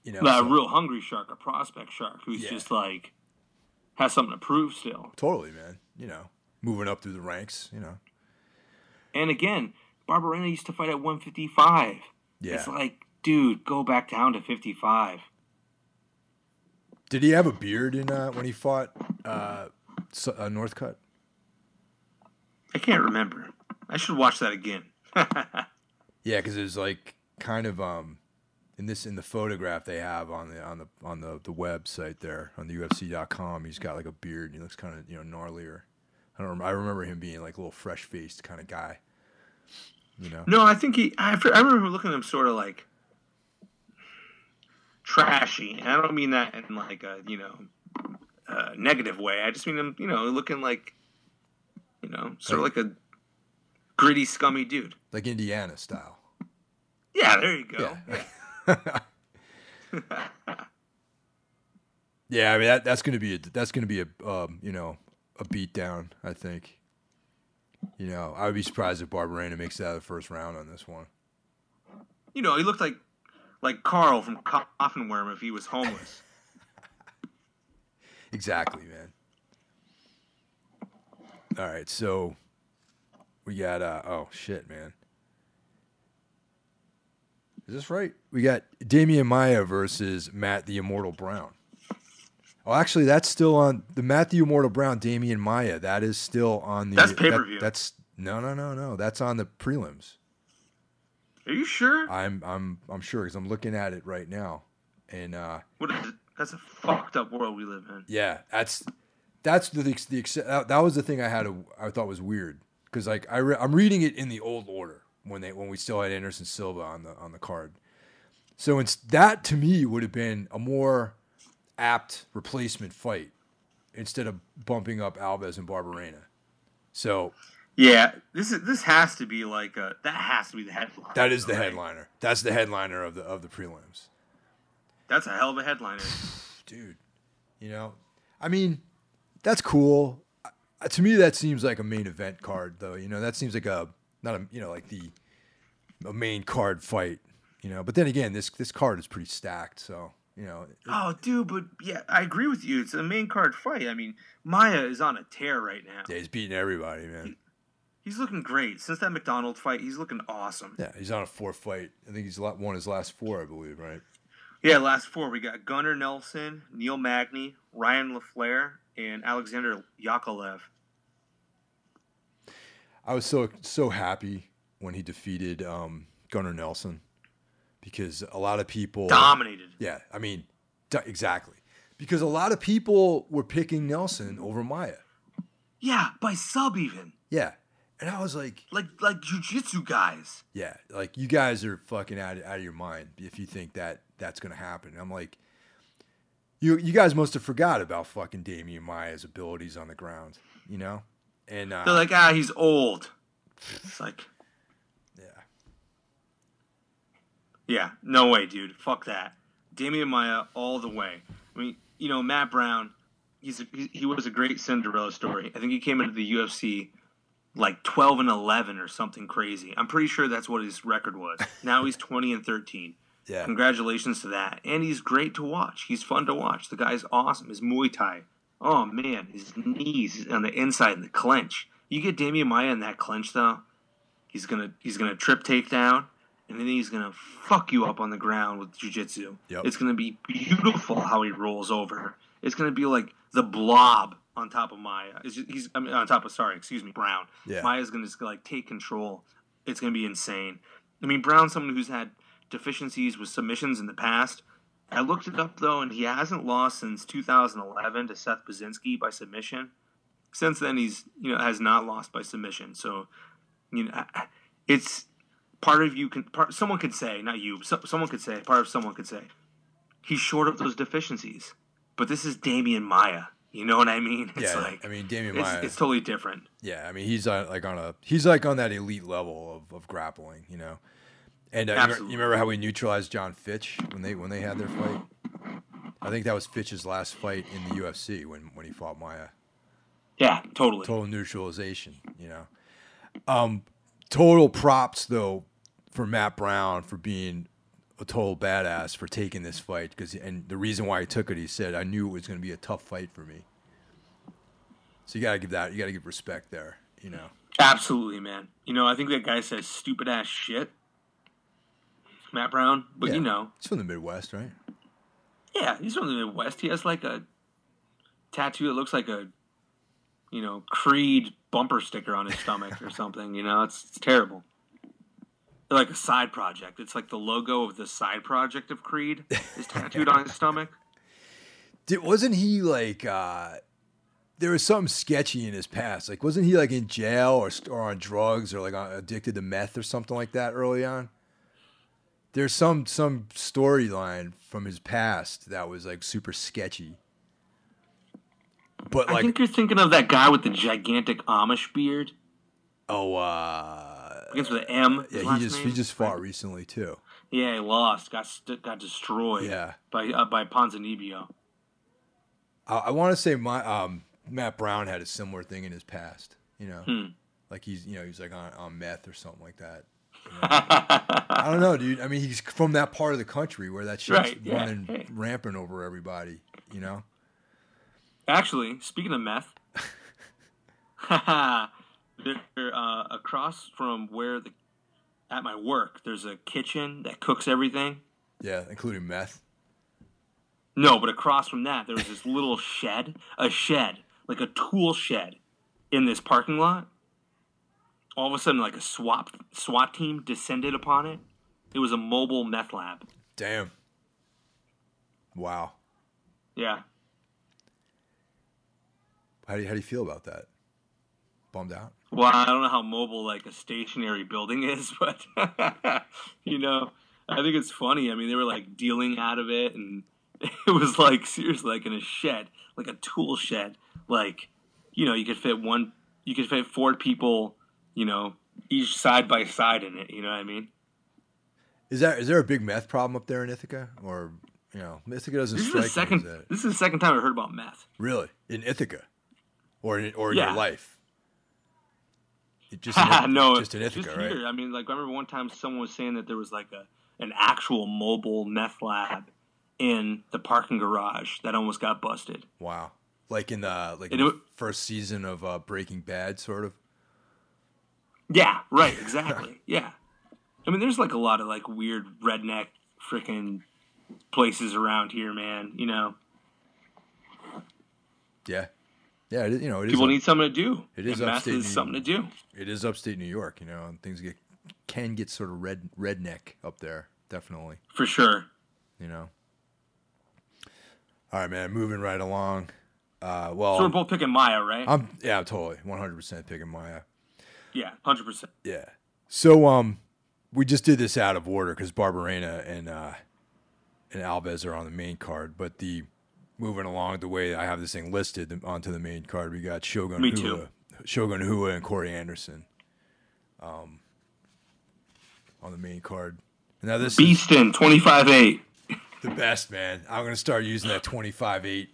You know, a so- real hungry shark, a prospect shark, who's Yeah. just like has something to prove still. totally, man. You know, moving up through the ranks. You know, And again, Barberena used to fight at 155. yeah. It's like, dude, go back down to 55. Did he have a beard in uh, when he fought uh, uh, Northcutt? I can't remember. I should watch that again. Yeah, because it was like kind of um, in this in the photograph they have on the on the on the, the website there on the UFC.com. He's got like a beard. and He looks kind of you know gnarlier. I don't. Rem- I remember him being like a little fresh faced kind of guy. You know. no, I think he. I, I remember looking at him sort of like trashy. And I don't mean that in like a you know uh, negative way. I just mean him, you know, looking like you know, sort of like a gritty, scummy dude. Like Indiana style. Yeah, there you go. Yeah. yeah, I mean that, that's gonna be a that's gonna be a um, you know a beat down. I think. You know, I would be surprised if Barberena makes it out of the first round on this one. You know, he looked like like Carl from Coffin Worm if he was homeless. Exactly, man. All right, so we got uh oh shit, man. Is this right? We got Demian Maia versus Matt the Immortal Brown. Oh, actually, that's still on the Matt the Immortal Brown, Demian Maia. That is still on the. That's pay-per-view. that's no, no, no, no. That's on the prelims. Are you sure? I'm, I'm, I'm sure because I'm looking at it right now, and uh, what is, that's a fucked up world we live in. Yeah, that's that's the the, that, that was the thing I had to, I thought was weird because like I re, I'm reading it in the old order when they when we still had Anderson Silva on the on the card. So it's that to me would have been a more apt replacement fight instead of bumping up Alves and Barberena. So Yeah, this is this has to be like a that has to be the headline. that is the right? headliner. That's the headliner of the of the prelims. That's a hell of a headliner. dude. You know, I mean, that's cool. Uh, to me, that seems like a main event card, though. You know, that seems like a not a you know like the a main card fight. You know, but then again, this this card is pretty stacked. So You know. It- Oh, dude, but yeah, I agree with you. It's a main card fight. I mean, Maia is on a tear right now. yeah, he's beating everybody, man. He's looking great. Since that MacDonald fight, he's looking awesome. Yeah, he's on a four fight. I think he's won his last four, I believe, right? Yeah, last four we got Gunnar Nelson, Neil Magny, Ryan LaFlare, and Alexander Yakovlev. I was so so happy when he defeated um, Gunnar Nelson because a lot of people Dominated. Yeah, I mean, exactly. Because a lot of people were picking Nelson over Maia. Yeah, by sub even. Yeah, and I was like, Like like jujitsu guys. yeah, like you guys are fucking out, of, out of your mind if you think that that's gonna happen. I'm like, you you guys must have forgot about fucking Demian Maia's abilities on the ground, you know? And uh, They're like, ah, he's old. It's like, yeah, yeah, no way, dude. Fuck that. Demian Maia all the way. I mean, you know, Matt Brown, he's a, he, he was a great Cinderella story. I think he came into the UFC like 12 and 11 or something crazy. I'm pretty sure that's what his record was. Now he's 20 and 13. yeah, Congratulations to that. And he's great to watch. He's fun to watch. The guy's awesome. His Muay Thai. Oh man, his knees on the inside and the clench. You get Demian Maia in that clench though, he's gonna he's gonna trip takedown, and then he's gonna fuck you up on the ground with jujitsu. Yep. It's gonna be beautiful how he rolls over. It's gonna be like the blob on top of Maia. Just, he's I mean on top of sorry, excuse me, Brown. Yeah. Maia's gonna just like take control. It's gonna be insane. I mean Brown's someone who's had deficiencies with submissions in the past. I looked it up though, and he hasn't lost since 2011 to Seth Baczynski by submission. Since then, he's you know has not lost by submission. So, you know, it's part of you can part, someone could say not you, so, someone could say part of someone could say he's short of those deficiencies. But this is Demian Maia. You know what I mean? It's yeah. like I mean, Demian it's, Maia. it's totally different. Yeah, I mean he's on, like on a he's like on that elite level of, of grappling, you know. And uh, you, remember, you remember how we neutralized Jon Fitch when they when they had their fight? I think that was Fitch's last fight in the UFC when when he fought Maia. Yeah, totally. Total neutralization, you know. Um, total props though for Matt Brown for being a total badass for taking this fight because and the reason why he took it, he said, I knew it was going to be a tough fight for me. So you gotta give that you gotta give respect there, you know. Absolutely, man. You know, I think that guy says stupid ass shit. Matt Brown, but Yeah. you know, He's from the Midwest, right? yeah, he's from the Midwest. He has like a tattoo that looks like a, you know, Creed bumper sticker on his stomach or something. You know, it's, it's terrible. Like a side project. It's like the logo of the side project of Creed is tattooed on his stomach. Did, wasn't he like uh there was something sketchy in his past? Like wasn't he like in jail or or on drugs or like on, addicted to meth or something like that early on? There's some some storyline from his past that was like super sketchy. But like, I think you're thinking of that guy with the gigantic Amish beard. oh uh Begins with an M. yeah, he just he just fought recently too. Yeah, he lost. Got st- got destroyed. Yeah. By uh, by Ponzinibbio. I, I want to say my um Matt Brown had a similar thing in his past, you know. Hmm. Like he's you know, he's like on, on meth or something like that. I don't know, dude. I mean, he's from that part of the country where that shit's Right, yeah. running Hey. rampant over everybody. You know? Actually, speaking of meth, they're uh, across from where the at my work. There's a kitchen that cooks everything. Yeah, including meth. No, but across from that, there was this little shed, a shed, like a tool shed, in this parking lot. All of a sudden, like a SWAT SWAT team descended upon it. It was a mobile meth lab. Damn. Wow. Yeah, How do you, how do you feel about that? Bummed out? Well, I don't know how mobile like a stationary building is, but you know, I think it's funny. I mean, they were like dealing out of it, and it was like seriously like in a shed, like a tool shed. Like, you know, you could fit one, you could fit four people, you know, each side by side in it. You know what I mean? Is that is there a big meth problem up there in Ithaca, or you know, Ithaca doesn't This is strike the me second. as that. This is the second time I heard about meth. Really, in Ithaca, or in, or in Yeah. your life? It Just in, no, just in Ithaca, just right? I mean, like I remember one time someone was saying that there was like a an actual mobile meth lab in the parking garage that almost got busted. Wow. Like in the like in the wa- first season of uh, Breaking Bad, sort of. Yeah, right, exactly. yeah. I mean, there's like a lot of like weird redneck freaking places around here, man. You know, Yeah. Yeah. It, you know, it is. people up- need something to do. It is and upstate is New- something to do. it is upstate New York. You know, and things get can get sort of red redneck up there. Definitely. For sure. You know. All right, man. Moving right along. Uh, well, So we're both picking Maia, right? I'm yeah, totally, 100 percent picking Maia. yeah, hundred percent. Yeah. So um, we just did this out of order because Barberena and uh, and Alves are on the main card, but the moving along the way I have this thing listed onto the main card, we got Shogun Me Hua, too. Shogun Rua and Corey Anderson, um, on the main card. Now this is Beastin, twenty five eight. the best, man. I'm gonna start using that 25-8.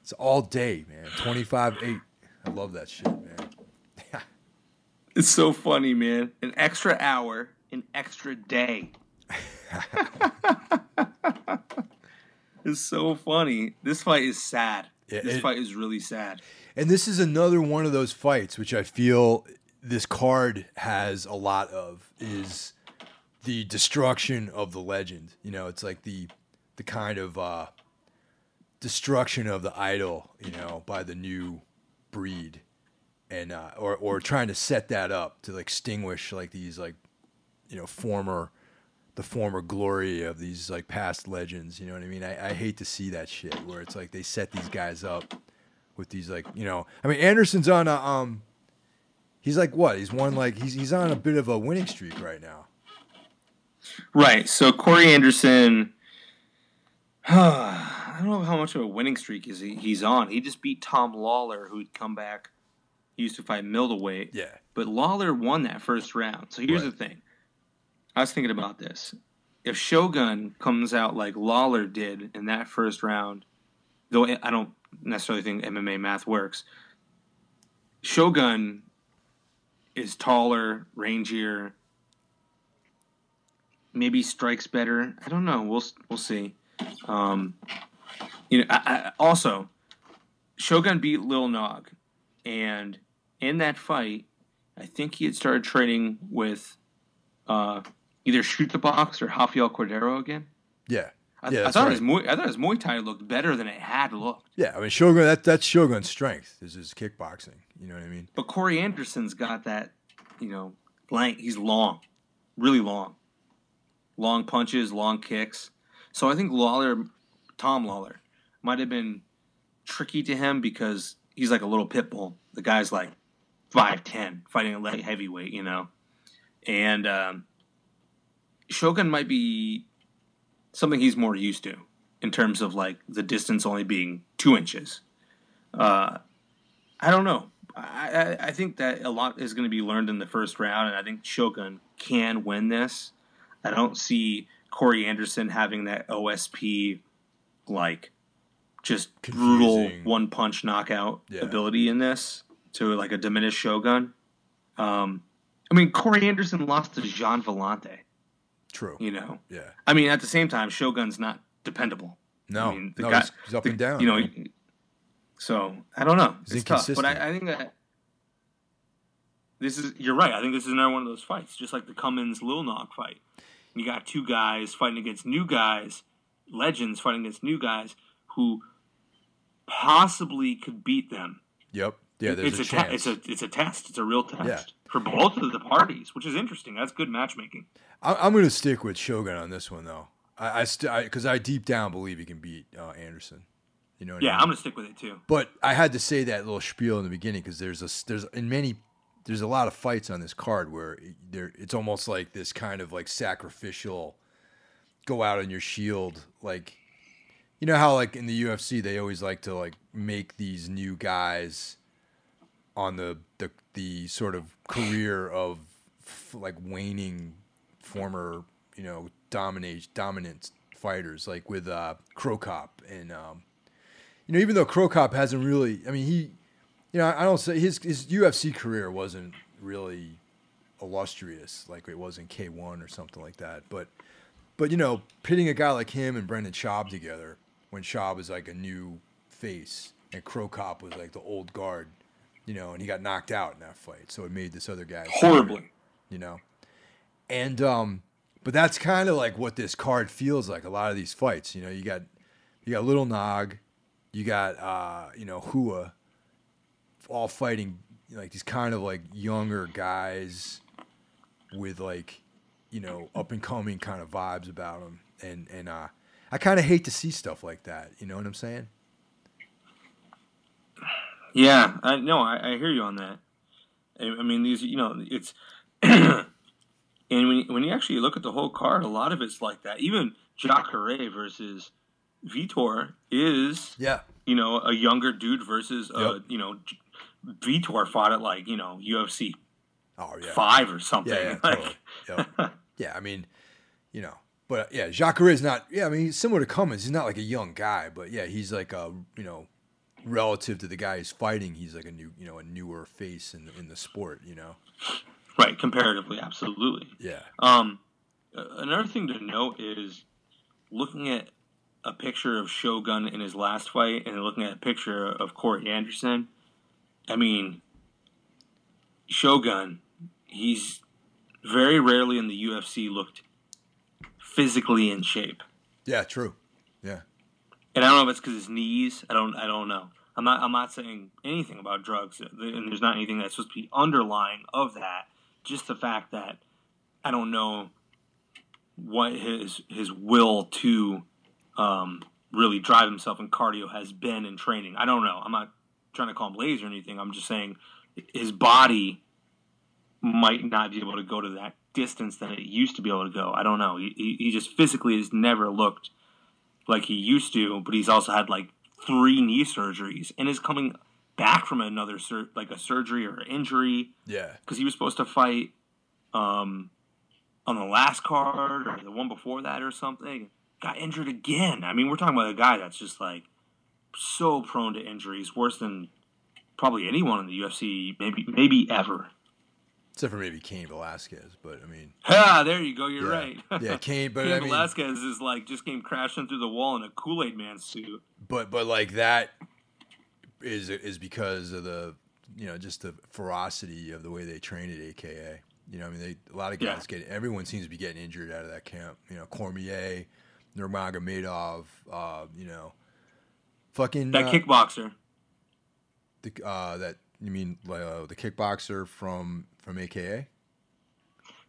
It's all day, man. 25-8. I love that shit, man. It's so funny, man. An extra hour, an extra day. it's so funny. This fight is sad. Yeah, this it- fight is really sad. And this is another one of those fights which I feel this card has a lot of is the destruction of the legend. You know, it's like the the kind of uh, destruction of the idol, you know, by the new breed, and uh, or or trying to set that up to extinguish like these like you know former the former glory of these like past legends. You know what I mean? I, I hate to see that shit where it's like they set these guys up with these like you know I mean Anderson's on a um he's like what he's won like he's he's on a bit of a winning streak right now. Right. So Corey Anderson, I don't know how much of a winning streak is he, he's on. He just beat Tom Lawlor, who'd come back. He used to fight middleweight. Yeah. But Lawlor won that first round. So here's Right. the thing. I was thinking about this. If Shogun comes out like Lawlor did in that first round, though I don't necessarily think MMA math works, Shogun is taller, rangier, maybe strikes better. I don't know. We'll we'll see. Um, you know, I, I, also Shogun beat Lil Nog, and in that fight, I think he had started training with uh, either Chute Boxe or Rafael Cordeiro again. Yeah. I, Yeah, I thought right. his Muay, I thought his Muay Thai looked better than it had looked. Yeah, I mean Shogun that that's Shogun's strength is his kickboxing. You know what I mean? But Corey Anderson's got that, you know, blank. He's long, really long, long punches, long kicks. So I think Lawlor, Tom Lawlor, might have been tricky to him because he's like a little pit bull. The guy's like five ten, fighting a light heavyweight, you know, and um, Shogun might be something he's more used to in terms of like the distance only being two inches. Uh, I don't know. I, I, I think that a lot is going to be learned in the first round, and I think Shogun can win this. I don't see Corey Anderson having that OSP like just brutal one punch knockout Yeah. ability in this to like a diminished Shogun. Um, I mean, Corey Anderson lost to Gian Villante. True. You know, Yeah. I mean, at the same time, Shogun's not dependable. No. I mean, the no, guy- he's, he's up the- and down. You know, so I don't know. He's it's tough, but. I, I think that this is. You're right. I think this is another one of those fights, just like the Cummins Lil Nog fight. You got two guys fighting against new guys, legends fighting against new guys who possibly could beat them. Yep. Yeah, there's it's a, a, it's a it's a test. It's a real test Yeah. for both of the parties, which is interesting. That's good matchmaking. I, I'm going to stick with Shogun on this one though. I, I st- because I, deep down believe he can beat uh, Anderson. You know. What I Yeah, mean? I'm gonna stick with it too. But I had to say that little spiel in the beginning because there's a there's in many there's a lot of fights on this card where it- there it's almost like this kind of like sacrificial go out on your shield like you know how like in the UFC they always like to like make these new guys on the the the sort of career of like waning former you know dominate dominant fighters like with uh Cro Cop and um you know, even though Cro Cop hasn't really, I mean, he, you know, I don't say his his UFC career wasn't really illustrious like it was in K1 or something like that. But But you know, pitting a guy like him and Brendan Schaub together when Schaub was like a new face and Cro Cop was like the old guard, you know, and he got knocked out in that fight, so it made this other guy Horribly. you know. And um, but that's kind of like what this card feels like. A lot of these fights, you know, you got you got Little Nog, you got uh, you know Rua, all fighting like these kind of like younger guys with like you know up and coming kind of vibes about them, and and uh, I kind of hate to see stuff like that. You know what I'm saying? Yeah, I no, I, I hear you on that. I, I mean, these, you know, it's and when you, when you actually look at the whole card, a lot of it's like that. Even Jacare versus Vitor is, Yeah. you know, a younger dude versus, uh, Yep. you know, Vitor fought at like you know UFC Oh yeah. five or something. Yeah, yeah, Like- totally. Yep. yeah, I mean, you know, but yeah, Jacare is not. Yeah, I mean, he's similar to Cummins. He's not like a young guy, but yeah, he's like a you know, relative to the guy he's fighting, he's like a new you know a newer face in in the sport. You know. Right, comparatively, absolutely. Yeah. Um, another thing to note is looking at a picture of Shogun in his last fight and looking at a picture of Corey Anderson. I mean, Shogun, he's very rarely in the UFC looked physically in shape. Yeah. True. Yeah. And I don't know if it's because his knees. I don't. I don't know. I'm not. I'm not saying anything about drugs, and there's not anything that's supposed to be underlying of that. Just the fact that I don't know what his his will to um, really drive himself in cardio has been in training. I don't know. I'm not trying to call him lazy or anything. I'm just saying his body might not be able to go to that distance that it used to be able to go. I don't know. He, he, just physically has never looked like he used to, but he's also had like three knee surgeries and is coming back from another sur- like a surgery or injury Yeah. because he was supposed to fight um, on the last card or the one before that or something. Got injured again. I mean, we're talking about a guy that's just like so prone to injuries, worse than probably anyone in the UFC, maybe maybe ever. Except for maybe Cain Velasquez, but I mean, Ah, there you go. You're yeah, right. yeah, Cain, but Cain I mean, Velasquez is like just came crashing through the wall in a Kool Aid Man suit. but but like that is is because of the you know just the ferocity of the way they train at AKA. You know, I mean, they a lot of Yeah. guys get everyone seems to be getting injured out of that camp. You know, Cormier, Nurmagomedov, uh, you know, fucking That uh, kickboxer. the, uh, that you mean uh, the kickboxer from from AKA?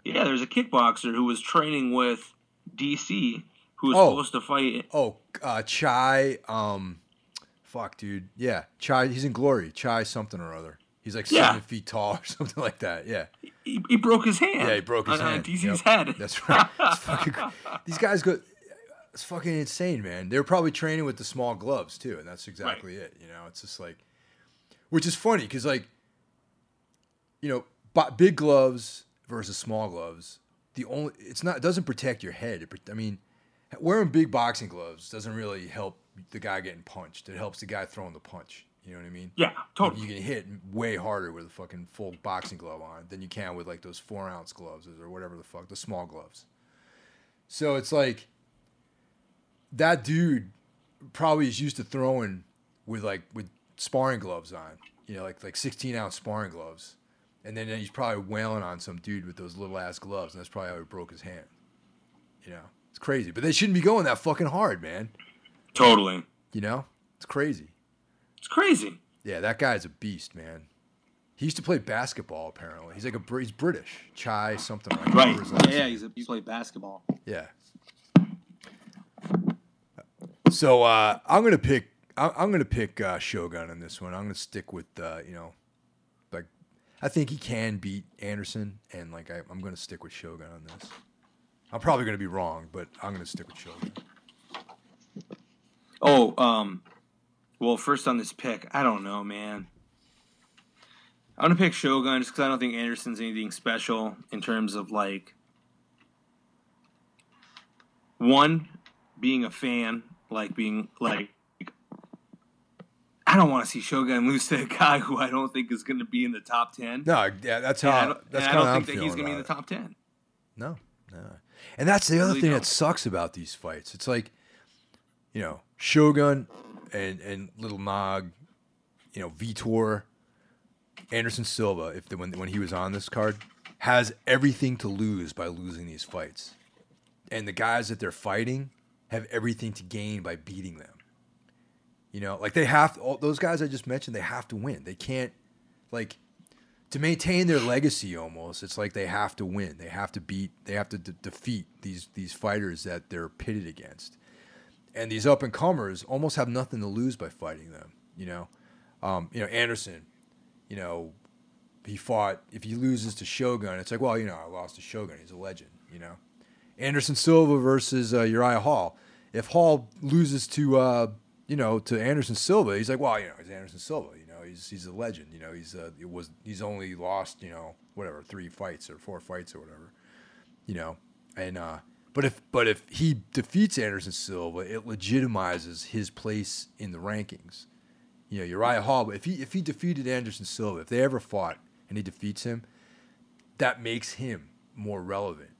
Yeah, there's a kickboxer who was training with DC who was Oh. supposed to fight. Oh, uh, Chai. Um, fuck, dude. Yeah, Chai. He's in Glory. Chai something or other. He's like Yeah. seven feet tall or something like that. Yeah. He, he broke his hand. Yeah, he broke his on, hand. DC's Yep. head. That's right. Fucking, these guys go. It's fucking insane, man. They're probably training with the small gloves too, and that's exactly it. You know, it's just like, which is funny because like, you know, big gloves versus small gloves. The only it's not it doesn't protect your head. It, I mean, wearing big boxing gloves doesn't really help the guy getting punched. It helps the guy throwing the punch. You know what I mean? yeah, totally. You can hit way harder with a fucking full boxing glove on than you can with like those four ounce gloves or whatever the fuck, the small gloves. So it's like that dude probably is used to throwing with like with sparring gloves on, you know, like like 16 ounce sparring gloves. And then he's probably wailing on some dude with those little ass gloves, and that's probably how he broke his hand. You know, it's crazy, but they shouldn't be going that fucking hard, man. Totally. You know, it's crazy. It's crazy. Yeah, that guy's a beast, man. He used to play basketball. Apparently, he's like a he's British. Chai something like Right. His last Yeah, name. he's a, he played basketball. Yeah. So uh, I'm gonna pick. I- I'm gonna pick uh, Shogun in this one. I'm gonna stick with uh, you know, like I think he can beat Anderson, and like I, I'm gonna stick with Shogun on this. I'm probably gonna be wrong, but I'm gonna stick with Shogun. Oh, um, well, first on this pick, I don't know, man. I'm gonna pick Shogun just because I don't think Anderson's anything special in terms of like one being a fan, like being like. I don't want to see Shogun lose to a guy who I don't think is going to be in the top ten. No, yeah, that's And I how. don't, That's and I don't how I'm think that he's going to be in the top ten. No, no. And that's the other Really thing don't. that sucks about these fights. It's like, you know, Shogun and and Little Nog, you know, Vitor, Anderson Silva, if the, when when he was on this card, has everything to lose by losing these fights, and the guys that they're fighting have everything to gain by beating them. You know, like they have all those guys I just mentioned. They have to win. They can't like to maintain their legacy almost it's like they have to win they have to beat they have to de- defeat these these fighters that they're pitted against and these up and comers almost have nothing to lose by fighting them you know? Um, you know anderson you know he fought if he loses to shogun it's like well you know i lost to shogun he's a legend you know? Anderson silva versus uh, uriah hall. If hall loses to uh, you know to anderson silva he's like well you know he's anderson silva you know? He's he's a legend you know? He's uh, it was he's only lost you know whatever three fights or four fights or whatever you know? And uh but if but if he defeats anderson silva it legitimizes his place in the rankings you know uriah hall but if he if he defeated anderson silva if they ever fought and he defeats him that makes him more relevant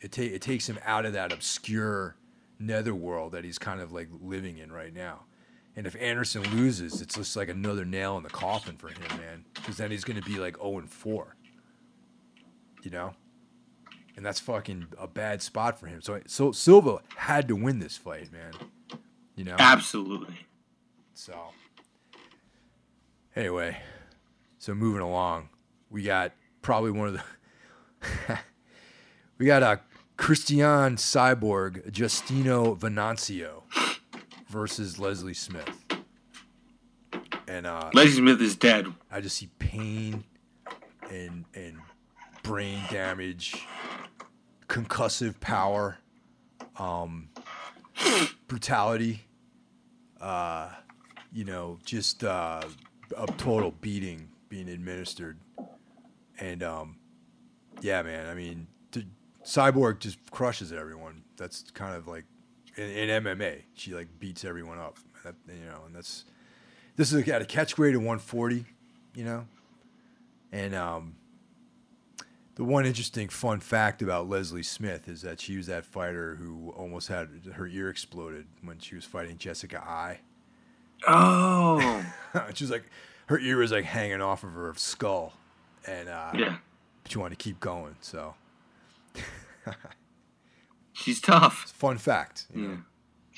it, ta- it takes him out of that obscure netherworld that he's kind of like living in right now and if Anderson loses, it's just like another nail in the coffin for him, man. Because then he's going to be like 0 and 4. You know? And that's fucking a bad spot for him. So, so Silva had to win this fight, man. You know? Absolutely. So, anyway, so moving along, we got probably one of the. we got a Cristiane Cyborg Justino Venancio versus Leslie Smith. And uh, Leslie Smith is dead. I just see pain and and brain damage, concussive power, um, brutality. Uh, you know, just uh, a total beating being administered, and um, yeah, man. I mean, Cyborg just crushes everyone. That's kind of like in, in MMA, she like beats everyone up. That, you know, and that's this is at a catch grade of 140. You know, and um, the one interesting fun fact about Leslie Smith is that she was that fighter who almost had her ear exploded when she was fighting Jessica Eye. Oh. she was like, her ear was like hanging off of her skull, and uh, yeah. she wanted to keep going. So, She's tough. fun fact. You know? Yeah.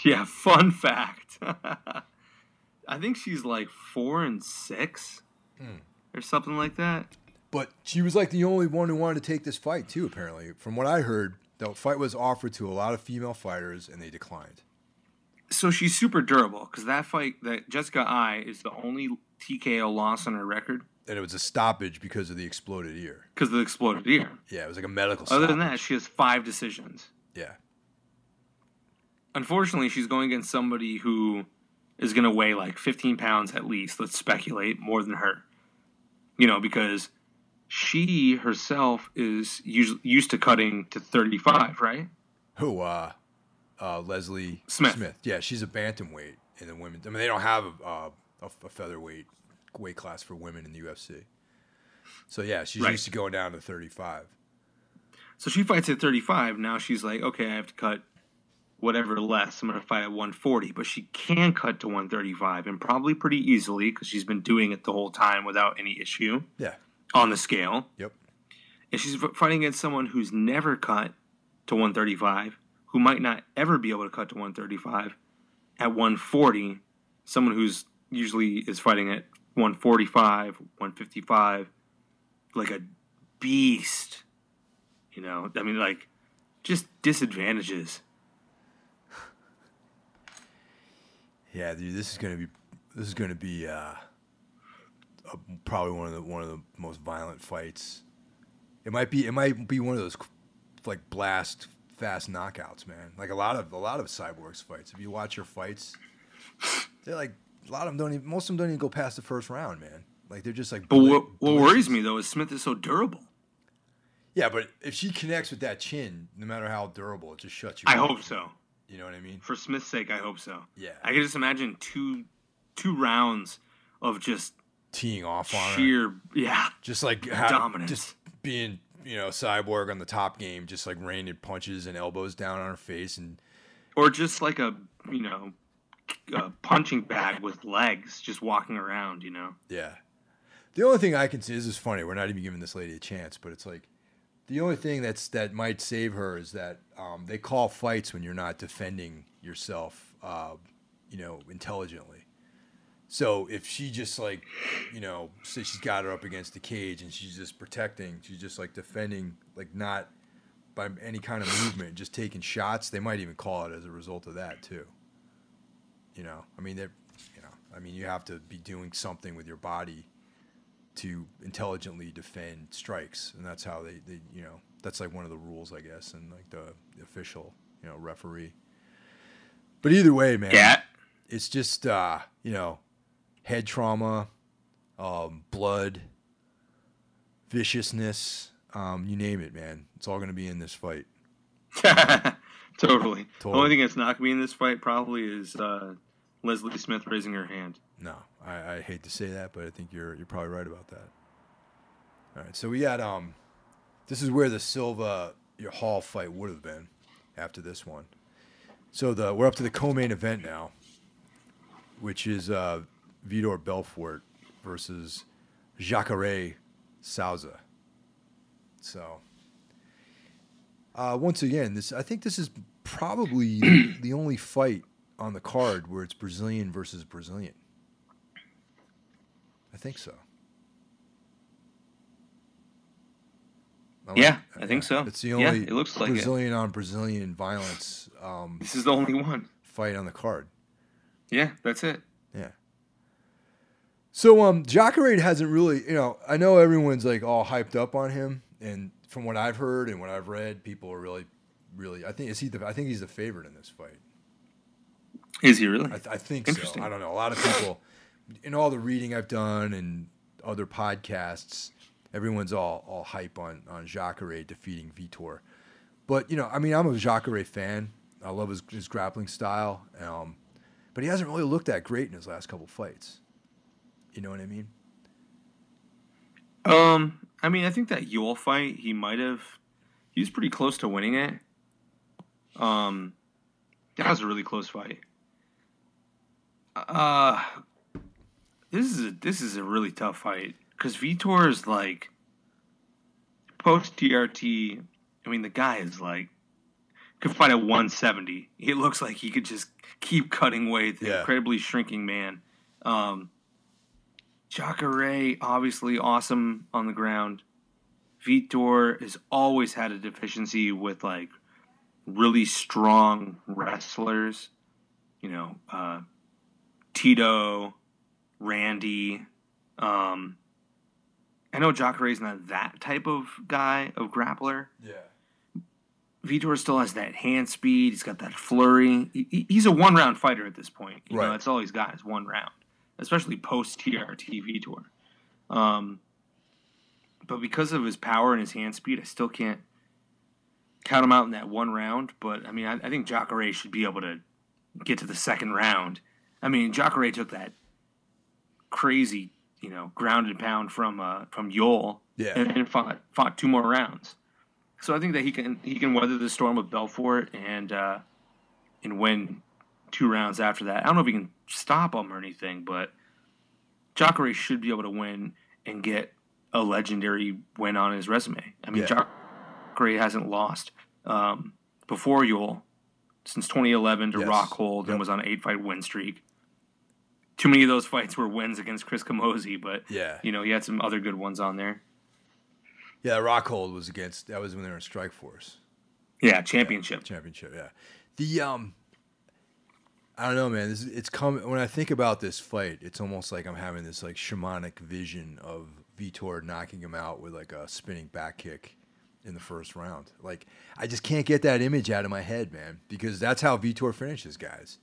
Yeah, fun fact. I think she's like four and six Hmm. or something like that. But she was like the only one who wanted to take this fight too. Apparently, from what I heard, the fight was offered to a lot of female fighters, and they declined. So she's super durable because that fight, that Jessica Eye is the only TKO loss on her record And it was a stoppage because of the exploded ear. because of the exploded ear. Yeah, it was like a medical. Other than that, she has five decisions. yeah, Unfortunately, she's going against somebody who is going to weigh like 15 pounds at least. Let's speculate more than her. You know, because she herself is us- used to cutting to 35, right? who? Uh, uh, Leslie Smith. Smith. Yeah, she's a bantamweight in the women. I mean, they don't have a, uh, a, featherweight weight class for women in the UFC. So yeah, she's Right. used to going down to thirty-five. So she fights at 35. Now she's like, okay, I have to cut whatever less. I'm going to fight at 140. But she can cut to 135 and probably pretty easily because she's been doing it the whole time without any issue Yeah. On the scale. Yep. And she's fighting against someone who's never cut to 135, who might not ever be able to cut to 135 at 140. Someone who's usually is fighting at 145, 155, like a beast. You know, I mean, like just disadvantages. Yeah, dude, this is gonna be this is gonna be uh, probably one of the one of the most violent fights. It might be it might be one of those like blast fast knockouts, man. Like a lot of a lot of cyborgs fights. If you watch your fights, they're like a lot of them don't even most of them don't even go past the first round, man. Like they're just like. But what, what worries me though is Smith is so durable. Yeah, but if she connects with that chin, no matter how durable, it just shuts you. I hope so. You know what I mean? For Smith's sake, I hope so. Yeah. I can just imagine two two rounds of just Teeing off on her. sheer yeah just like how, Dominance. just being you know, Cyborg on the top game, just like raining punches and elbows down on her face, and or just like a you know, a punching bag with legs, just walking around. You know. yeah. The only thing I can see this is funny. We're not even giving this lady a chance, but it's like the only thing that's that might save her is that um, they call fights when you're not defending yourself, uh, you know, intelligently. So if she just like, you know, say she's got her up against the cage and she's just protecting, she's just like defending, like not by any kind of movement, just taking shots. They might even call it as a result of that too. You know, I mean, they're, you know, I mean, you have to be doing something with your body to intelligently defend strikes, and that's how they, they, you know, that's like one of the rules, I guess, and like the, the official, you know, referee. But either way, man, Yeah. it's just uh, you know, head trauma, um, blood, viciousness, um, you name it, man. It's all gonna be in this fight. totally. The only thing that's not gonna be in this fight probably is uh, Leslie Smith raising her hand. No, I, I hate to say that, but I think you're you're probably right about that. All right, so we got um, this is where the Silva Uriah Hall fight would have been after this one. So the we're up to the co-main event now, which is uh, Vitor Belfort versus Jacare Souza. So uh, once again, this I think this is probably the only fight on the card where it's Brazilian versus Brazilian. I think so. I like- Yeah, I think so. It's the only Yeah, it looks like it. Brazilian on Brazilian violence um, This is the only one. fight on the card. Yeah, that's it. Yeah. So um Jacare hasn't really, you know, I know everyone's like all hyped up on him and from what I've heard and what I've read, people are really really I think is he the I think he's the favorite in this fight. Is he really? I, th- I think so. I don't know. A lot of people, in all the reading I've done and other podcasts, everyone's all all hype on on Jacare defeating Vitor. But you know, I mean, I'm a Jacare fan. I love his, his grappling style, um, but he hasn't really looked that great in his last couple fights. You know what I mean? Um, I mean, I think that Yoel fight, he might have. He was pretty close to winning it. Um, that was a really close fight. Uh, this is a this is a really tough fight because Vitor is like post TRT. I mean, the guy is like could fight at 170. It looks like he could just keep cutting weight. Yeah. Incredibly shrinking man. Um, Jacare, obviously awesome on the ground. Vitor has always had a deficiency with like really strong wrestlers. You know, uh, Tito, Randy. Um, I know Jacare's not that type of guy of grappler. Yeah. Vitor still has that hand speed. He's got that flurry. He- he- he's a one round fighter at this point. You Right. know, that's all he's got is one round, especially post TRT Vitor. Um, but because of his power and his hand speed, I still can't count him out in that one round. But I mean, I, I think Jacare should be able to get to the second round. I mean, Jacare took that crazy, you know, ground and pound from uh, from Yoel Yeah. and, and fought fought two more rounds. So I think that he can he can weather the storm with Belfort and uh, and win two rounds after that. I don't know if he can stop him or anything, but Jacare should be able to win and get a legendary win on his resume. I mean, Yeah. Jacare hasn't lost um, before Yoel since 2011 to Yes. Rockhold Yep. and was on an eight fight win streak. Too many of those fights were wins against Chris Camozzi, but Yeah. you know he had some other good ones on there. Yeah. Rockhold was against. That was when they were in Strikeforce. Yeah, championship. championship. Yeah, the um, I don't know, man. This it's come when I think about this fight. It's almost like I'm having this like shamanic vision of Vitor knocking him out with like a spinning back kick in the first round. Like I just can't get that image out of my head, man, because that's how Vitor finishes guys.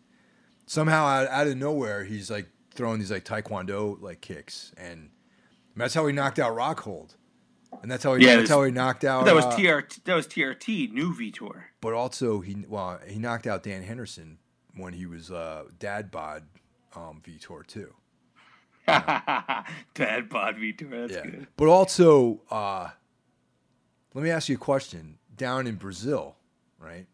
Somehow out, out of nowhere, he's like throwing these like taekwondo like kicks, and that's how he knocked out Rockhold. And that's how he, Yeah, that's there's- how he knocked out. That was uh, TRT. That was TRT. New Vitor. but also he well he knocked out Dan Henderson when he was uh, dad bod um, Vitor too. Dad bod Vitor. That's yeah, good. but also uh, let me ask you a question. Down in Brazil, right?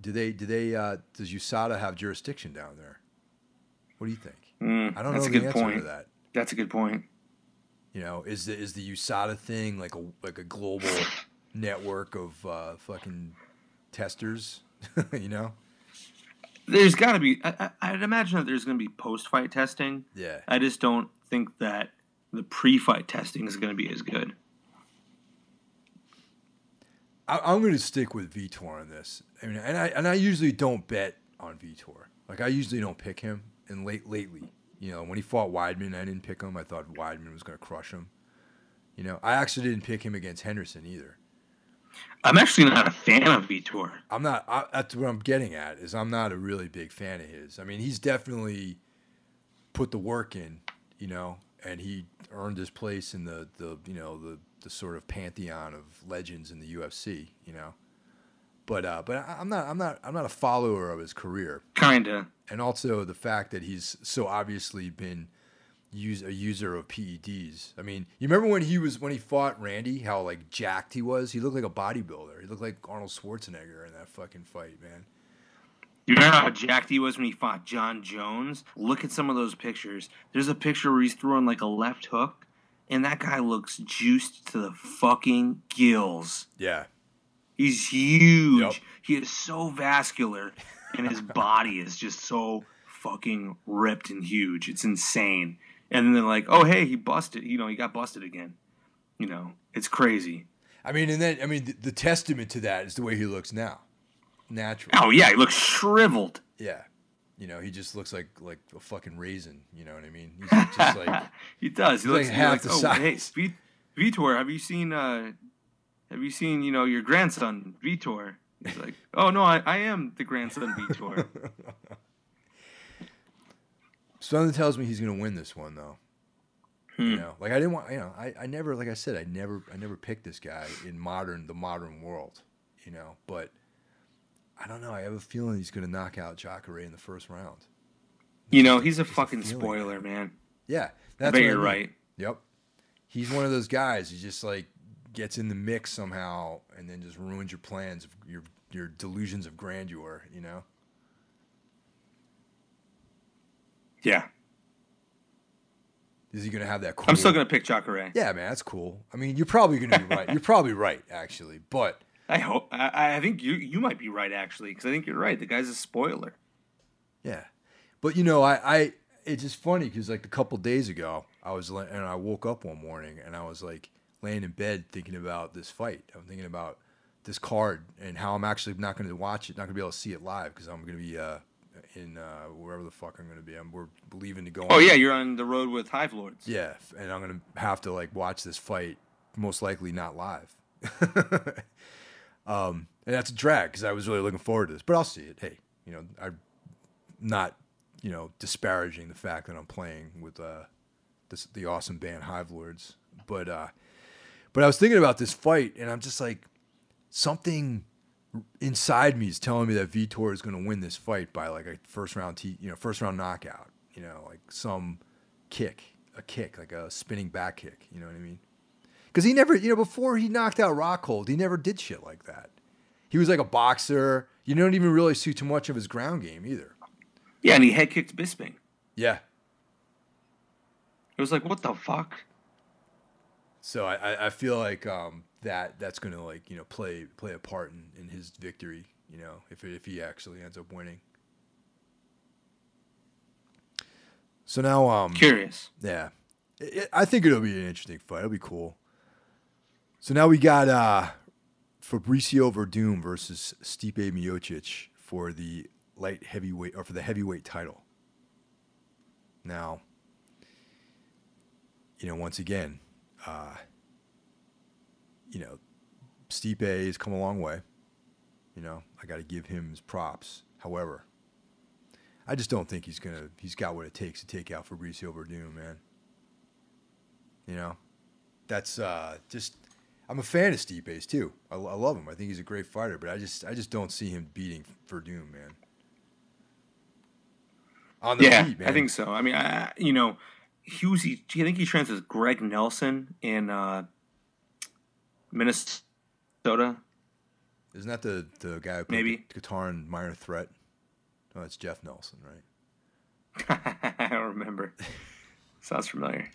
Do they do they uh, does USADA have jurisdiction down there? What do you think? Mm, I don't that's know a the good answer point. to that. That's a good point. You know, is the is the USADA thing like a like a global network of uh, fucking testers? you know? There's got to be. I, I'd imagine that there's going to be post-fight testing. Yeah. I just don't think that the pre-fight testing is going to be as good. I, I'm going to stick with Vitor on this. I mean, and I and I usually don't bet on Vitor. Like I usually don't pick him. And late lately, you know, when he fought Weidman, I didn't pick him. I thought Weidman was going to crush him. You know, I actually didn't pick him against Henderson either. I'm actually not a fan of Vitor. I'm not. I, that's what I'm getting at. Is I'm not a really big fan of his. I mean, he's definitely put the work in, you know, and he earned his place in the the you know the the sort of pantheon of legends in the UFC, you know. But uh, but I, I'm not I'm not I'm not a follower of his career, Kinda. and also the fact that he's so obviously been use a user of PEDs. I mean, you remember when he was when he fought Randy, how like jacked he was? He looked like a bodybuilder. He looked like Arnold Schwarzenegger in that fucking fight, man. You remember how jacked he was when he fought Jon Jones? Look at some of those pictures. There's a picture where he's throwing like a left hook, and that guy looks juiced to the fucking gills. Yeah. He's huge. Yep. He is so vascular, and his body is just so fucking ripped and huge. It's insane. And then they're like, "Oh, hey, he busted. You know, he got busted again." You know, it's crazy. I mean, and then I mean, the, the testament to that is the way he looks now, natural. Oh yeah, he looks shriveled. Yeah, you know, he just looks like like a fucking raisin. You know what I mean? He's just like he does. He looks like half the oh, Hey, size." V- Vitor, have you seen? uh Have you seen? You know, your grandson Vitor. He's like, "Oh no, I, I am the grandson Vitor." something tells me he's gonna win this one though. Hmm. You know, like I didn't want. You know, I, I never like I said I never I never picked this guy in modern the modern world. You know, but I don't know. I have a feeling he's gonna knock out Jacare in the first round. You know, he's a Just fucking feeling. spoiler, man. Yeah, I that's bet what you're mean. right. Yep. He's one of those guys who just like gets in the mix somehow and then just ruins your plans of your your delusions of grandeur, you know? Yeah, Is he gonna have that cool I'm still gonna pick Jacare. Yeah, man, that's cool. I mean, you're probably gonna be right. You're probably right, actually. But I hope. I, I think you you might be right actually, because I think you're right. The guy's a spoiler. yeah. But you know, I, I it's just funny because like a couple days ago, I was and I woke up one morning and I was like laying in bed thinking about this fight. I'm thinking about this card and how I'm actually not going to watch it, not going to be able to see it live because I'm going to be uh, in uh, wherever the fuck I'm going to be. I'm, we're leaving to go. Oh on- yeah, you're on the road with Hive Lords. yeah, and I'm going to have to like watch this fight, most likely not live. um, and that's a drag because I was really looking forward to this, but I'll see it. Hey, you know, I'm not, you know, disparaging the fact that I'm playing with uh, this the awesome band Hive Lords, but uh, but I was thinking about this fight, and I'm just like, something inside me is telling me that Vitor is going to win this fight by like a first round, t- you know, first round knockout. You know, like some kick, a kick, like a spinning back kick. You know what I mean? Because he never, you know, before he knocked out Rockhold, he never did shit like that. He was like a boxer. You don't even really see too much of his ground game either. Yeah, and he head kicked Bisping. Yeah. It was like, what the fuck? So I, I- I feel like um, that that's going to like you know play play a part in, in his victory. You know, if if he actually ends up winning. So now, um, Curious. yeah, It- it- I think it'll be an interesting fight. It'll be cool. So now we got uh, Fabricio Werdum versus Stipe Miocic for the light heavyweight or for the heavyweight title. Now, you know, once again, uh, you know, Stipe has come a long way. You know, I got to give him his props. However, I just don't think he's gonna. He's got what it takes to take out Fabricio Werdum, man. You know, that's uh, just. I'm a fan of Stipe's too. I, I love him. I think he's a great fighter, but I just I just don't see him beating Werdum, man. On the Yeah, feet, man. I think so. I mean, I, you know, he was. He, I think he trains with Greg Nelson in uh, Minnesota. Isn't that the the guy who played Maybe. guitar in Minor Threat? Oh, it's Jeff Nelson, right? I don't remember. Sounds familiar.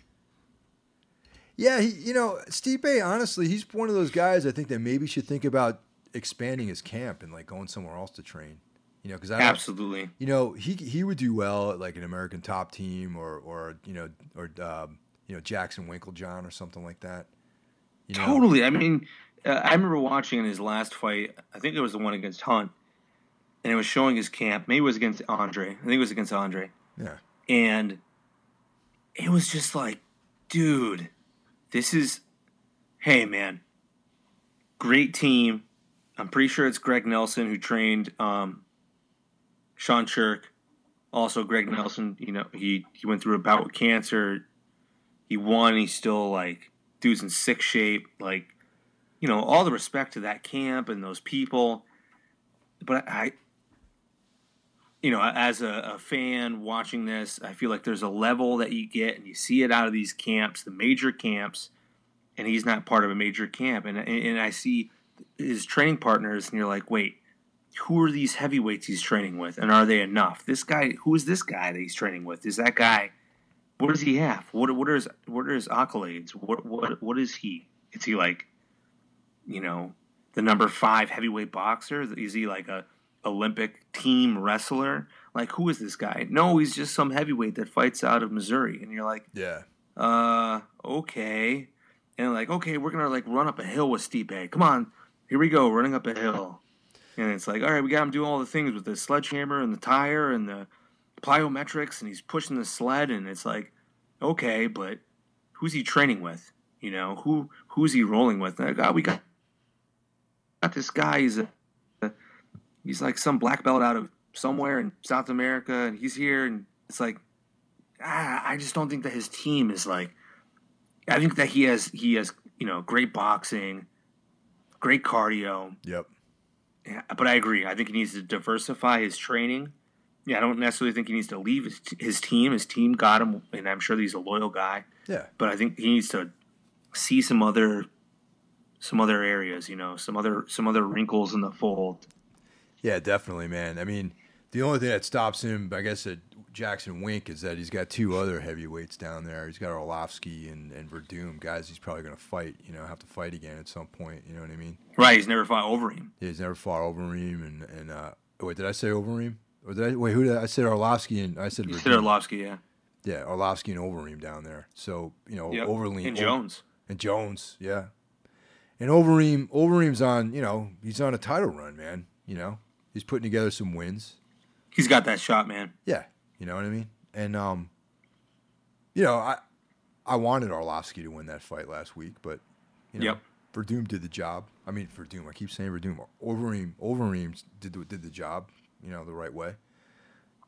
Yeah, he, you know, Stipe, honestly, he's one of those guys I think that maybe should think about expanding his camp and like going somewhere else to train. You know, because I Absolutely. you know he he would do well at like an American top team or or you know or um, you know Jackson Winkeljohn or something like that. You know? Totally. I mean, uh, I remember watching in his last fight. I think it was the one against Hunt, and it was showing his camp. Maybe it was against Andre. I think it was against Andre, Yeah, and it was just like, dude, this is, hey man, great team. I'm pretty sure it's Greg Nelson who trained um, Sean Sherk. Also, Greg Nelson, you know, he he went through a bout with cancer. He won. He's still like dude's in sick shape. Like, you know, all the respect to that camp and those people. But I, you know, as a, a fan watching this, I feel like there's a level that you get and you see it out of these camps, the major camps, and he's not part of a major camp. And and I see his training partners, and you're like, wait, who are these heavyweights he's training with, and are they enough? This guy, who is this guy that he's training with? Is that guy? What does he have? What what are his what are his accolades? What what what is he? Is he like, you know, the number five heavyweight boxer? Is he like a Olympic team wrestler? Like who is this guy? No, he's just some heavyweight that fights out of Missouri, and you're like, yeah, uh, okay. And like, okay, we're gonna like run up a hill with Stipe. Come on, here we go, running up a hill. And it's like, all right, we got him doing all the things with the sledgehammer and the tire and the plyometrics, and he's pushing the sled, and it's like, okay, but who's he training with? You know, who who's he rolling with? And, God, we got got this guy. He's a, he's like some black belt out of somewhere in South America, and he's here, and it's like, ah, I just don't think that his team is like. I think that he has he has you know great boxing, great cardio. yep, Yeah, but I agree. I think he needs to diversify his training. Yeah, I don't necessarily think he needs to leave his, his team. His team got him, and I'm sure he's a loyal guy. yeah, But I think he needs to see some other some other areas. You know, some other some other wrinkles in the fold. yeah, definitely, man. I mean, the only thing that stops him, I guess, at Jackson Wink is that he's got two other heavyweights down there. He's got Arlovski and and Werdum, guys. He's probably gonna fight. You know, have to fight again at some point. You know what I mean? Right. He's never fought over him. Yeah, he's never fought Overeem and and uh, wait, did I say Overeem? Or did I wait? Who did I, I said Arlovski and I said You said Arlovski, yeah. Yeah, Arlovski and Overeem down there. So you know, Yep. Overeem And Jones. and Jones, yeah. And Overeem, Overeem's on. You know, he's on a title run, man. You know, he's putting together some wins. He's got that shot, man. Yeah, you know what I mean. And um, you know, I I wanted Arlovski to win that fight last week, but you know, Yep. Werdum did the job. I mean, Werdum. I keep saying Werdum. Overeem, Overeem did the, did the job. You know, the right way.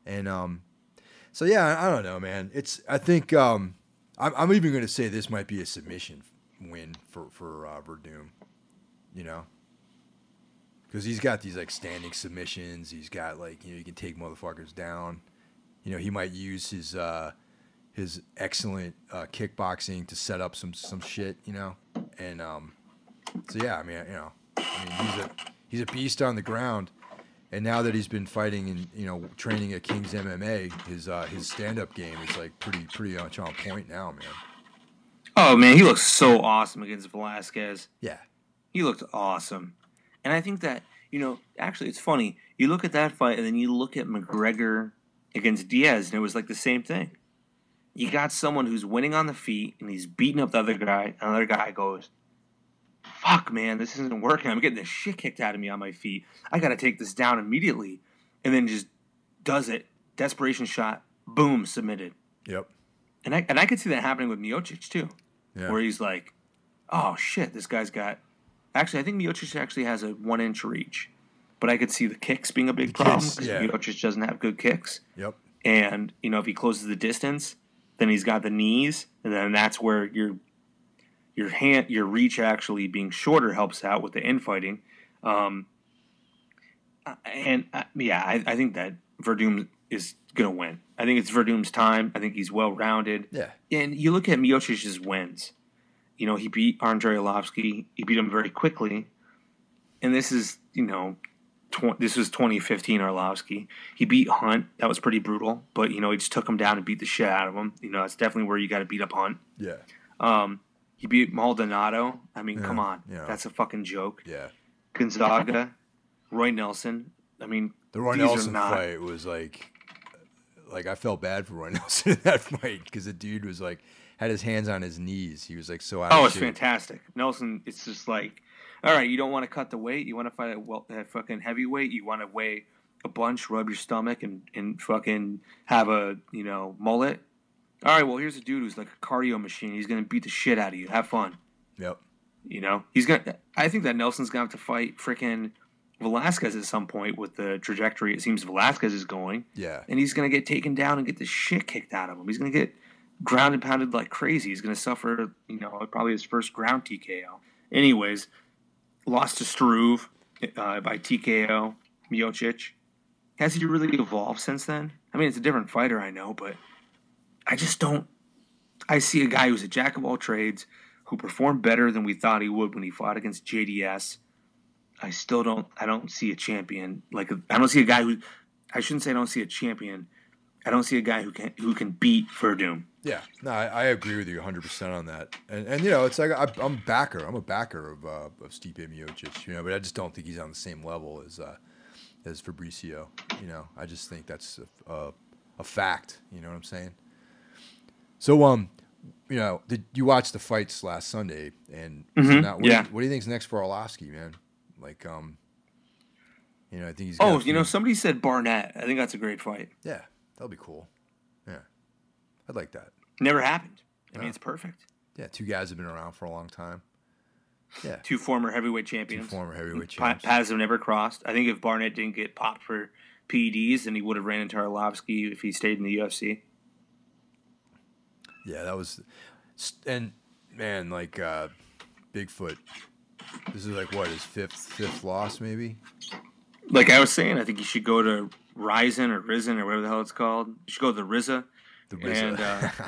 And um, so yeah, I, don't know, man. It's I think um, I'm, I'm even going to say this might be a submission win for for uh, Werdum. You know. Because he's got these like standing submissions. He's got like you know you can take motherfuckers down. You know he might use his uh, his excellent uh, kickboxing to set up some some shit. You know, and um, so yeah, I mean you know, I mean he's a he's a beast on the ground. And now that he's been fighting and you know training at King's MMA, his uh, his stand up game is like pretty pretty much on point now, man. Oh man, he looks so awesome against Velasquez. Yeah, He looked awesome. And I think that, you know, actually it's funny. You look at that fight and then you look at McGregor against Diaz and it was like the same thing. You got someone who's winning on the feet and he's beating up the other guy. And the other guy goes, Fuck man, this isn't working. I'm getting the shit kicked out of me on my feet. I gotta take this down immediately. And then just does it. Desperation shot, boom, submitted. yep, And I and I could see that happening with Miocic too yeah, where he's like, "Oh shit, this guy's got." Actually, I think Miocic actually has a one inch reach, but I could see the kicks being a big The problem because yeah. Miocic doesn't have good kicks. yep, And you know, if he closes the distance, then he's got the knees, and then that's where your your hand, your reach actually being shorter helps out with the infighting. Um, and uh, yeah, I, I think that Werdum is gonna win. I think it's Werdum's time. I think he's well rounded yeah, and you look at Miocic's wins, you know, he beat Andrei Arlovski. He beat him very quickly. And this is, you know, tw- this was 2015 Arlovski. He beat Hunt. That was pretty brutal. But, you know, he just took him down and beat the shit out of him. You know, that's definitely where you got to beat up Hunt. Yeah. Um, he beat Maldonado. I mean, Yeah, come on. yeah. That's a fucking joke. Yeah. Gonzaga, Roy Nelson. I mean, The Roy Nelson not- fight was like, like I felt bad for Roy Nelson in that fight because the dude was like had his hands on his knees. He was like so out Oh, it's shape. fantastic. Nelson, it's just like, all right, you don't want to cut the weight. You want to fight a, well, at fucking heavyweight. You want to weigh a bunch, rub your stomach, and, and fucking have a, you know, mullet. All right, well, here's a dude who's like a cardio machine. He's going to beat the shit out of you. Have fun. Yep. You know, he's going to, I think that Nelson's going to have to fight freaking Velasquez at some point with the trajectory it seems Velasquez is going. Yeah. And he's going to get taken down and get the shit kicked out of him. He's going to get ground and pounded like crazy. He's going to suffer, you know, probably his first ground TKO. Anyways, lost to Struve uh, by TKO, Miocic. Has he really evolved since then? I mean, it's a different fighter, I know, but I just don't. I see a guy who's a jack of all trades who performed better than we thought he would when he fought against JDS. I still don't. I don't see a champion. Like I don't see a guy who. I shouldn't say I don't see a champion. I don't see a guy who can who can beat Werdum. Yeah, no, I, I agree with you 100 percent on that. And and you know, it's like I, I'm a backer. I'm a backer of uh, of Stipe Miocic. You know, but I just don't think he's on the same level as uh, as Fabricio. You know, I just think that's a, a, a fact. You know what I'm saying? So um, you know, did you watch the fights last Sunday? And so Mhm, now, what, yeah. do you, what do you think's next for Arlovski, man? Like um, you know, I think he's. Oh, you know, somebody said Barnett. I think that's a great fight. yeah, that'll be cool. Yeah, I'd like that. Never happened. I mean, it's perfect. Yeah, two guys have been around for a long time. Yeah, Two former heavyweight champions. two champions. former heavyweight Pa- paths have never crossed. I think if Barnett didn't get popped for PEDs, then he would have ran into Arlovsky if he stayed in the UFC. Yeah, that was, and man, like uh, Bigfoot. This is like what his fifth fifth loss, maybe. Like I was saying, I think you should go to Ryzen or Risen or whatever the hell it's called. You should go to the RZA. The RZA. And, uh,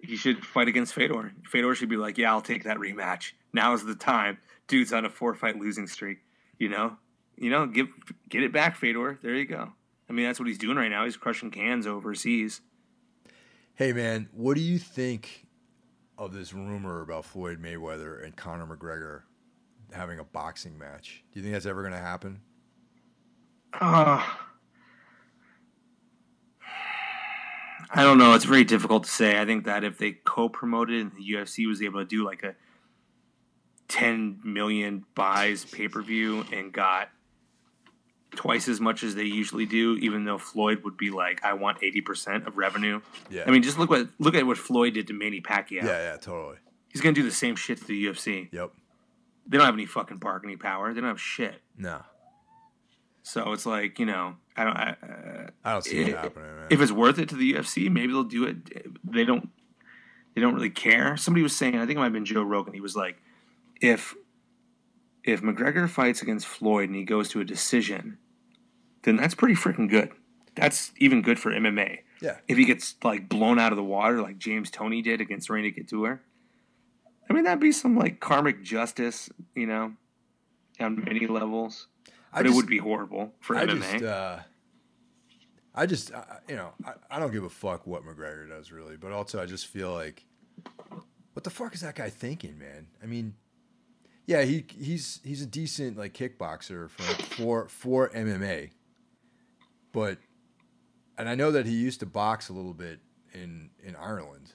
He should fight against Fedor. Fedor should be like, "Yeah, I'll take that rematch. Now is the time." Dude's on a four-fight losing streak. You know, you know, give get it back, Fedor. There you go. I mean, that's what he's doing right now. He's crushing cans overseas. Hey man, what do you think of this rumor about Floyd Mayweather and Conor McGregor having a boxing match? Do you think that's ever going to happen? Uh, I don't know. It's very difficult to say. I think that if they co-promoted and the UFC was able to do like a 10 million buys pay-per-view and got twice as much as they usually do, even though Floyd would be like, I want 80% of revenue. Yeah. I mean, just look what look at what Floyd did to Manny Pacquiao. yeah, yeah, totally. He's gonna do the same shit to the UFC. Yep. They don't have any fucking bargaining power. They don't have shit. No, So it's like you know, I don't. I, uh, I don't see it If- happening, man. if it's worth it to the UFC, maybe they'll do it. They don't. They don't really care. Somebody was saying, I think it might have been Joe Rogan. He was like, if if McGregor fights against Floyd and he goes to a decision, then that's pretty freaking good. That's even good for MMA. yeah, If he gets like blown out of the water like James Toney did against Randy Couture, I mean that'd be some like karmic justice, you know, on many levels. But it would be horrible for I MMA. just, uh, I just, uh, you know, I, I don't give a fuck what McGregor does really, but also I just feel like, what the fuck is that guy thinking, man? I mean, yeah, he he's he's a decent like kickboxer for for for MMA, but, and I know that he used to box a little bit in in Ireland,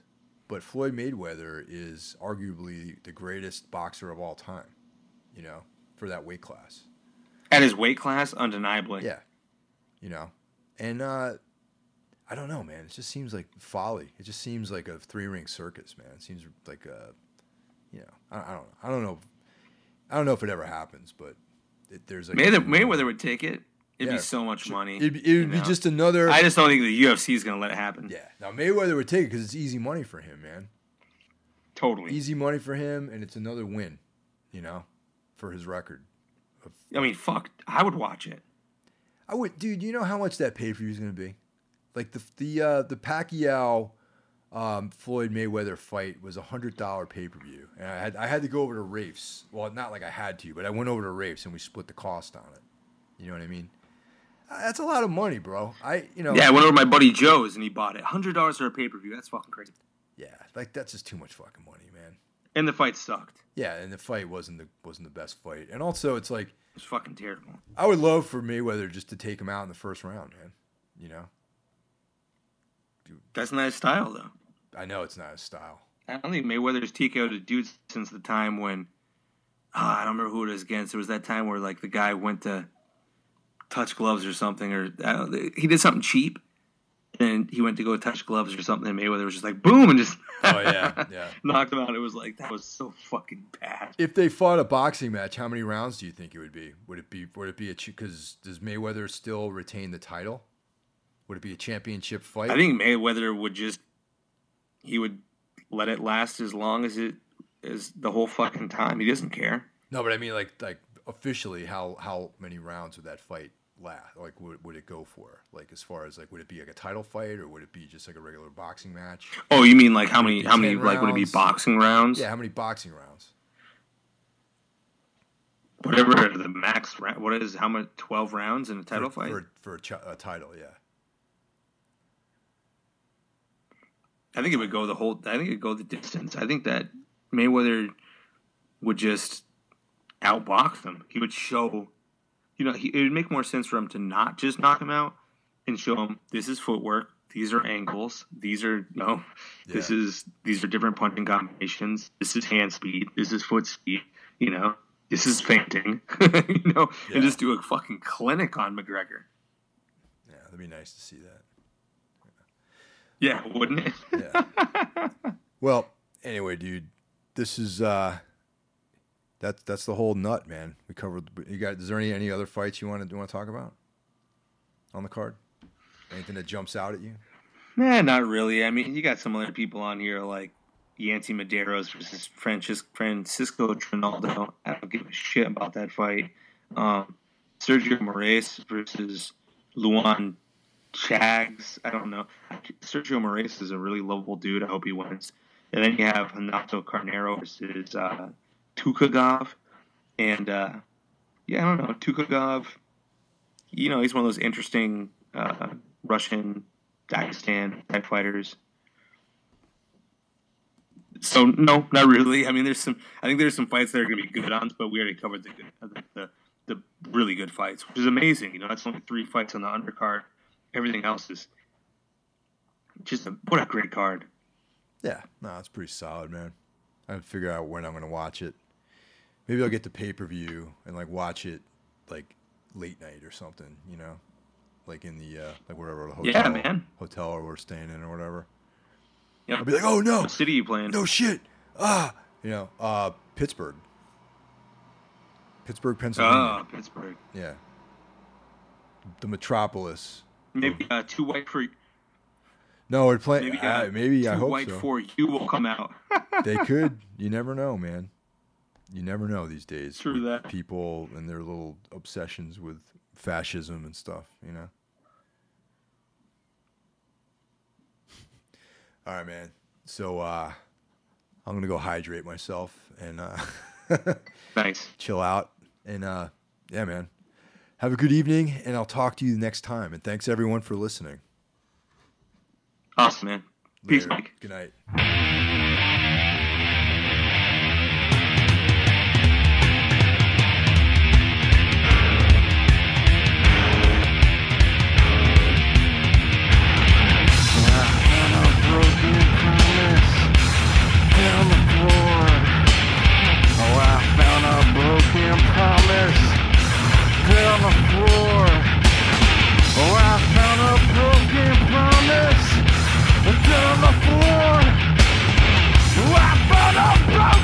but Floyd Mayweather is arguably the greatest boxer of all time, you know, for that weight class. At his weight class, undeniably. Yeah. You know? And uh I don't know, man. It just seems like folly. It just seems like a three ring circus, man. It seems like a you know, I, I don't I don't know I don't know if it ever happens, but it, there's like Mayweather, Mayweather would take it. It'd Yeah. be so much money. It'd, be- it would be just another I just don't think the UFC is going to let it happen. Yeah. Now Mayweather would take it because it's easy money for him, man. Totally. Easy money for him, and it's another win, you know, for his record. I mean, fuck. I would watch it. I would, dude. You know how much that pay per view is going to be? Like the the uh, the Pacquiao um, Floyd Mayweather fight was a hundred dollar pay per view, and I had I had to go over to Rafe's. Well, not like I had to, but I went over to Rafe's and we split the cost on it. You know what I mean? That's a lot of money, bro. I you know Yeah, I went over to my buddy Joe's and he bought it. Hundred dollars for a pay per view. That's fucking crazy. yeah, like that's just too much fucking money, man. And the fight sucked. Yeah, and the fight wasn't the wasn't the best fight, and also it's like It was fucking terrible. I would love for Mayweather just to take him out in the first round, man. You know, That's not his style though. I know it's not his style. I don't think Mayweather's TKO'd a dude since the time when ah, I don't remember who it was against. There was that time where like the guy went to touch gloves or something, or I don't, he did something cheap, and he went to go touch gloves or something, and Mayweather was just like boom and just Oh yeah, yeah. knocked him out. It was like that was so fucking bad. If they fought a boxing match, how many rounds do you think it would be? Would it be would it be a because does Mayweather still retain the title? Would it be a championship fight? I think Mayweather would just he would let it last as long as it is the whole fucking time. He doesn't care. no, but I mean like like officially, how how many rounds would that fight last? Like would would it go for? Like as far as like would it be like a title fight or would it be just like a regular boxing match? Oh, you mean like how many? How many? 10 Like would it be boxing rounds? Yeah, how many boxing rounds? Whatever the max. ra- What is how much? Twelve rounds in a title for, fight. for for a, ch- a title? Yeah. I think it would go the whole. I think it would go the distance. I think that Mayweather would just outbox them. He would show. You know, he, it would make more sense for him to not just knock him out and show him this is footwork. These are angles. These are you know, this Yeah. is these are different punching combinations. This is hand speed. This is foot speed. You know, this is feinting. you know, Yeah. and just do a fucking clinic on McGregor. Yeah, that'd be nice to see that. Yeah, wouldn't it? Yeah. well, anyway, dude, this is uh that's that's the whole nut, man. We covered. You got? Is there any any other fights you want to want to talk about on the card? Anything that jumps out at you? Nah, not really. I mean, you got some other people on here like Yancy Medeiros versus Francis, Francisco Trinaldo. I don't give a shit about that fight. Um, Sergio Moraes versus Luan Chagas. I don't know. Sergio Moraes is a really lovable dude. I hope he wins. And then you have Renato Carneiro versus uh, Tukhugov. And uh, yeah, I don't know. Tukhugov, you know, he's one of those interesting uh, Russian Dagestan type fighters. So no, not really. I mean, there's some. I think there's some fights that are going to be good on, but we already covered the, the the really good fights, which is amazing. You know, that's only three fights on the undercard. Everything else is just a, what a great card. Yeah, no, it's pretty solid, man. I have to figure out when I'm gonna watch it. Maybe I'll get the pay per view and like watch it like late night or something. You know, like in the uh, like wherever the hotel, Yeah, man. hotel or we're staying in or whatever. Yeah. I'll be like, oh no, What city you playing? no shit, ah, you know, uh, Pittsburgh, Pittsburgh, Pennsylvania. Oh, Pittsburgh. Yeah, the metropolis. Maybe uh, two white for No, we're playing. maybe uh, maybe two I hope white so. for you will come out. they could. You never know, man. You never know these days. True that. People and their little obsessions with fascism and stuff. You know. All right, man. So uh, I'm gonna go hydrate myself and uh, nice. chill out. And uh, yeah, man. Have a good evening, and I'll talk to you next time. And thanks everyone for listening. Awesome, man. Peace, Mike. Good night. Broken promise down the floor. Oh, I found a broken promise down the floor. Oh, I found a broken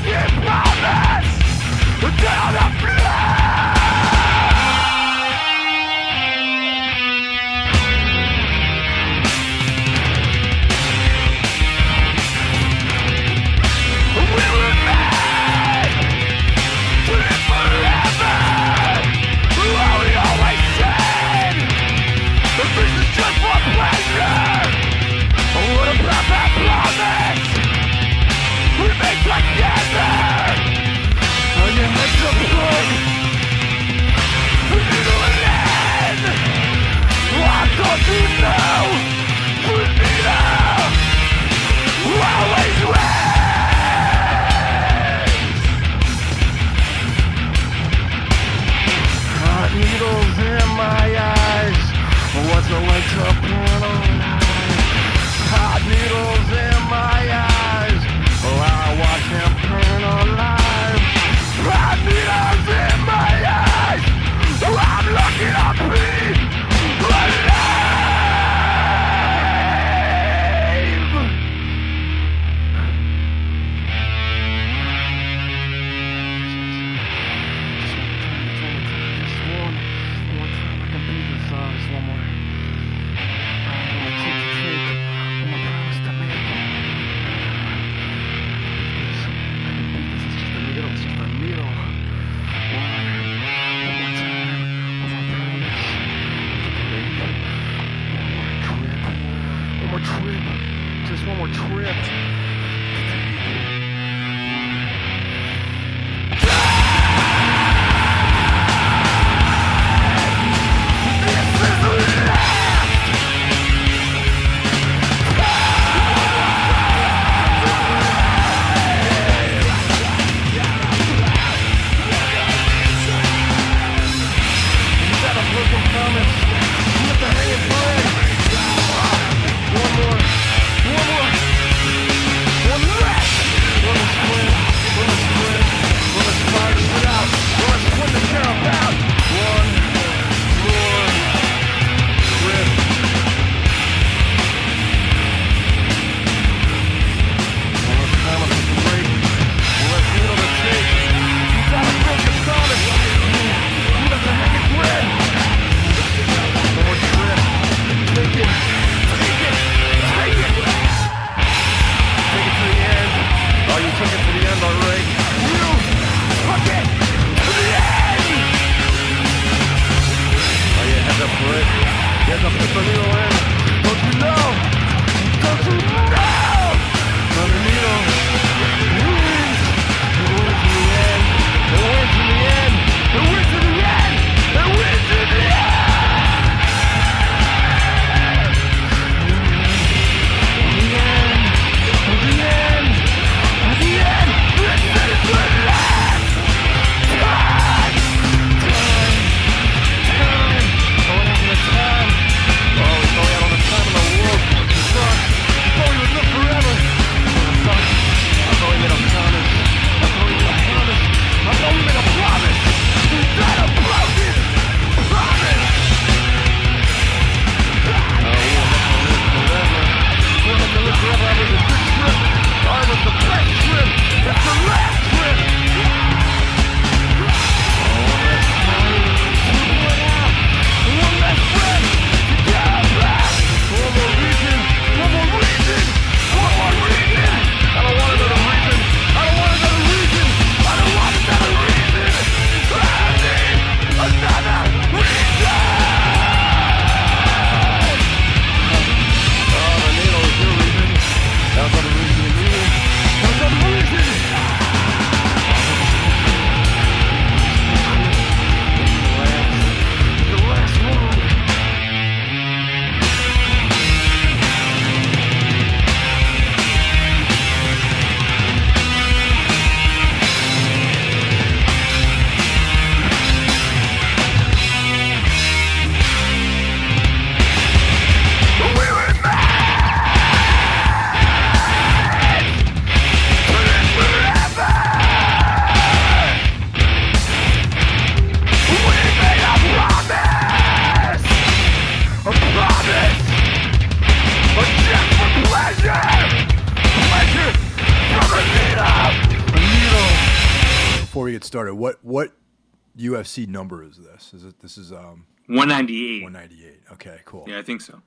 number is this? Is it this is um 198. 198? Okay, cool. Yeah, I think so.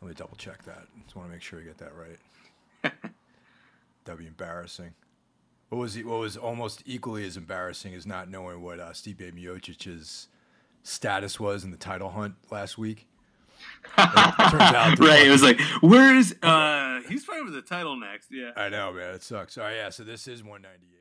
Let me double check that. Just want to make sure we get that right. That'd be embarrassing. What was what was almost equally as embarrassing is not knowing what uh, Stipe Miocic's status was in the title hunt last week. It turns out right. It was like, where is uh he's fighting for the title next. Yeah. I know, man. It sucks. All right, yeah. So this is 198.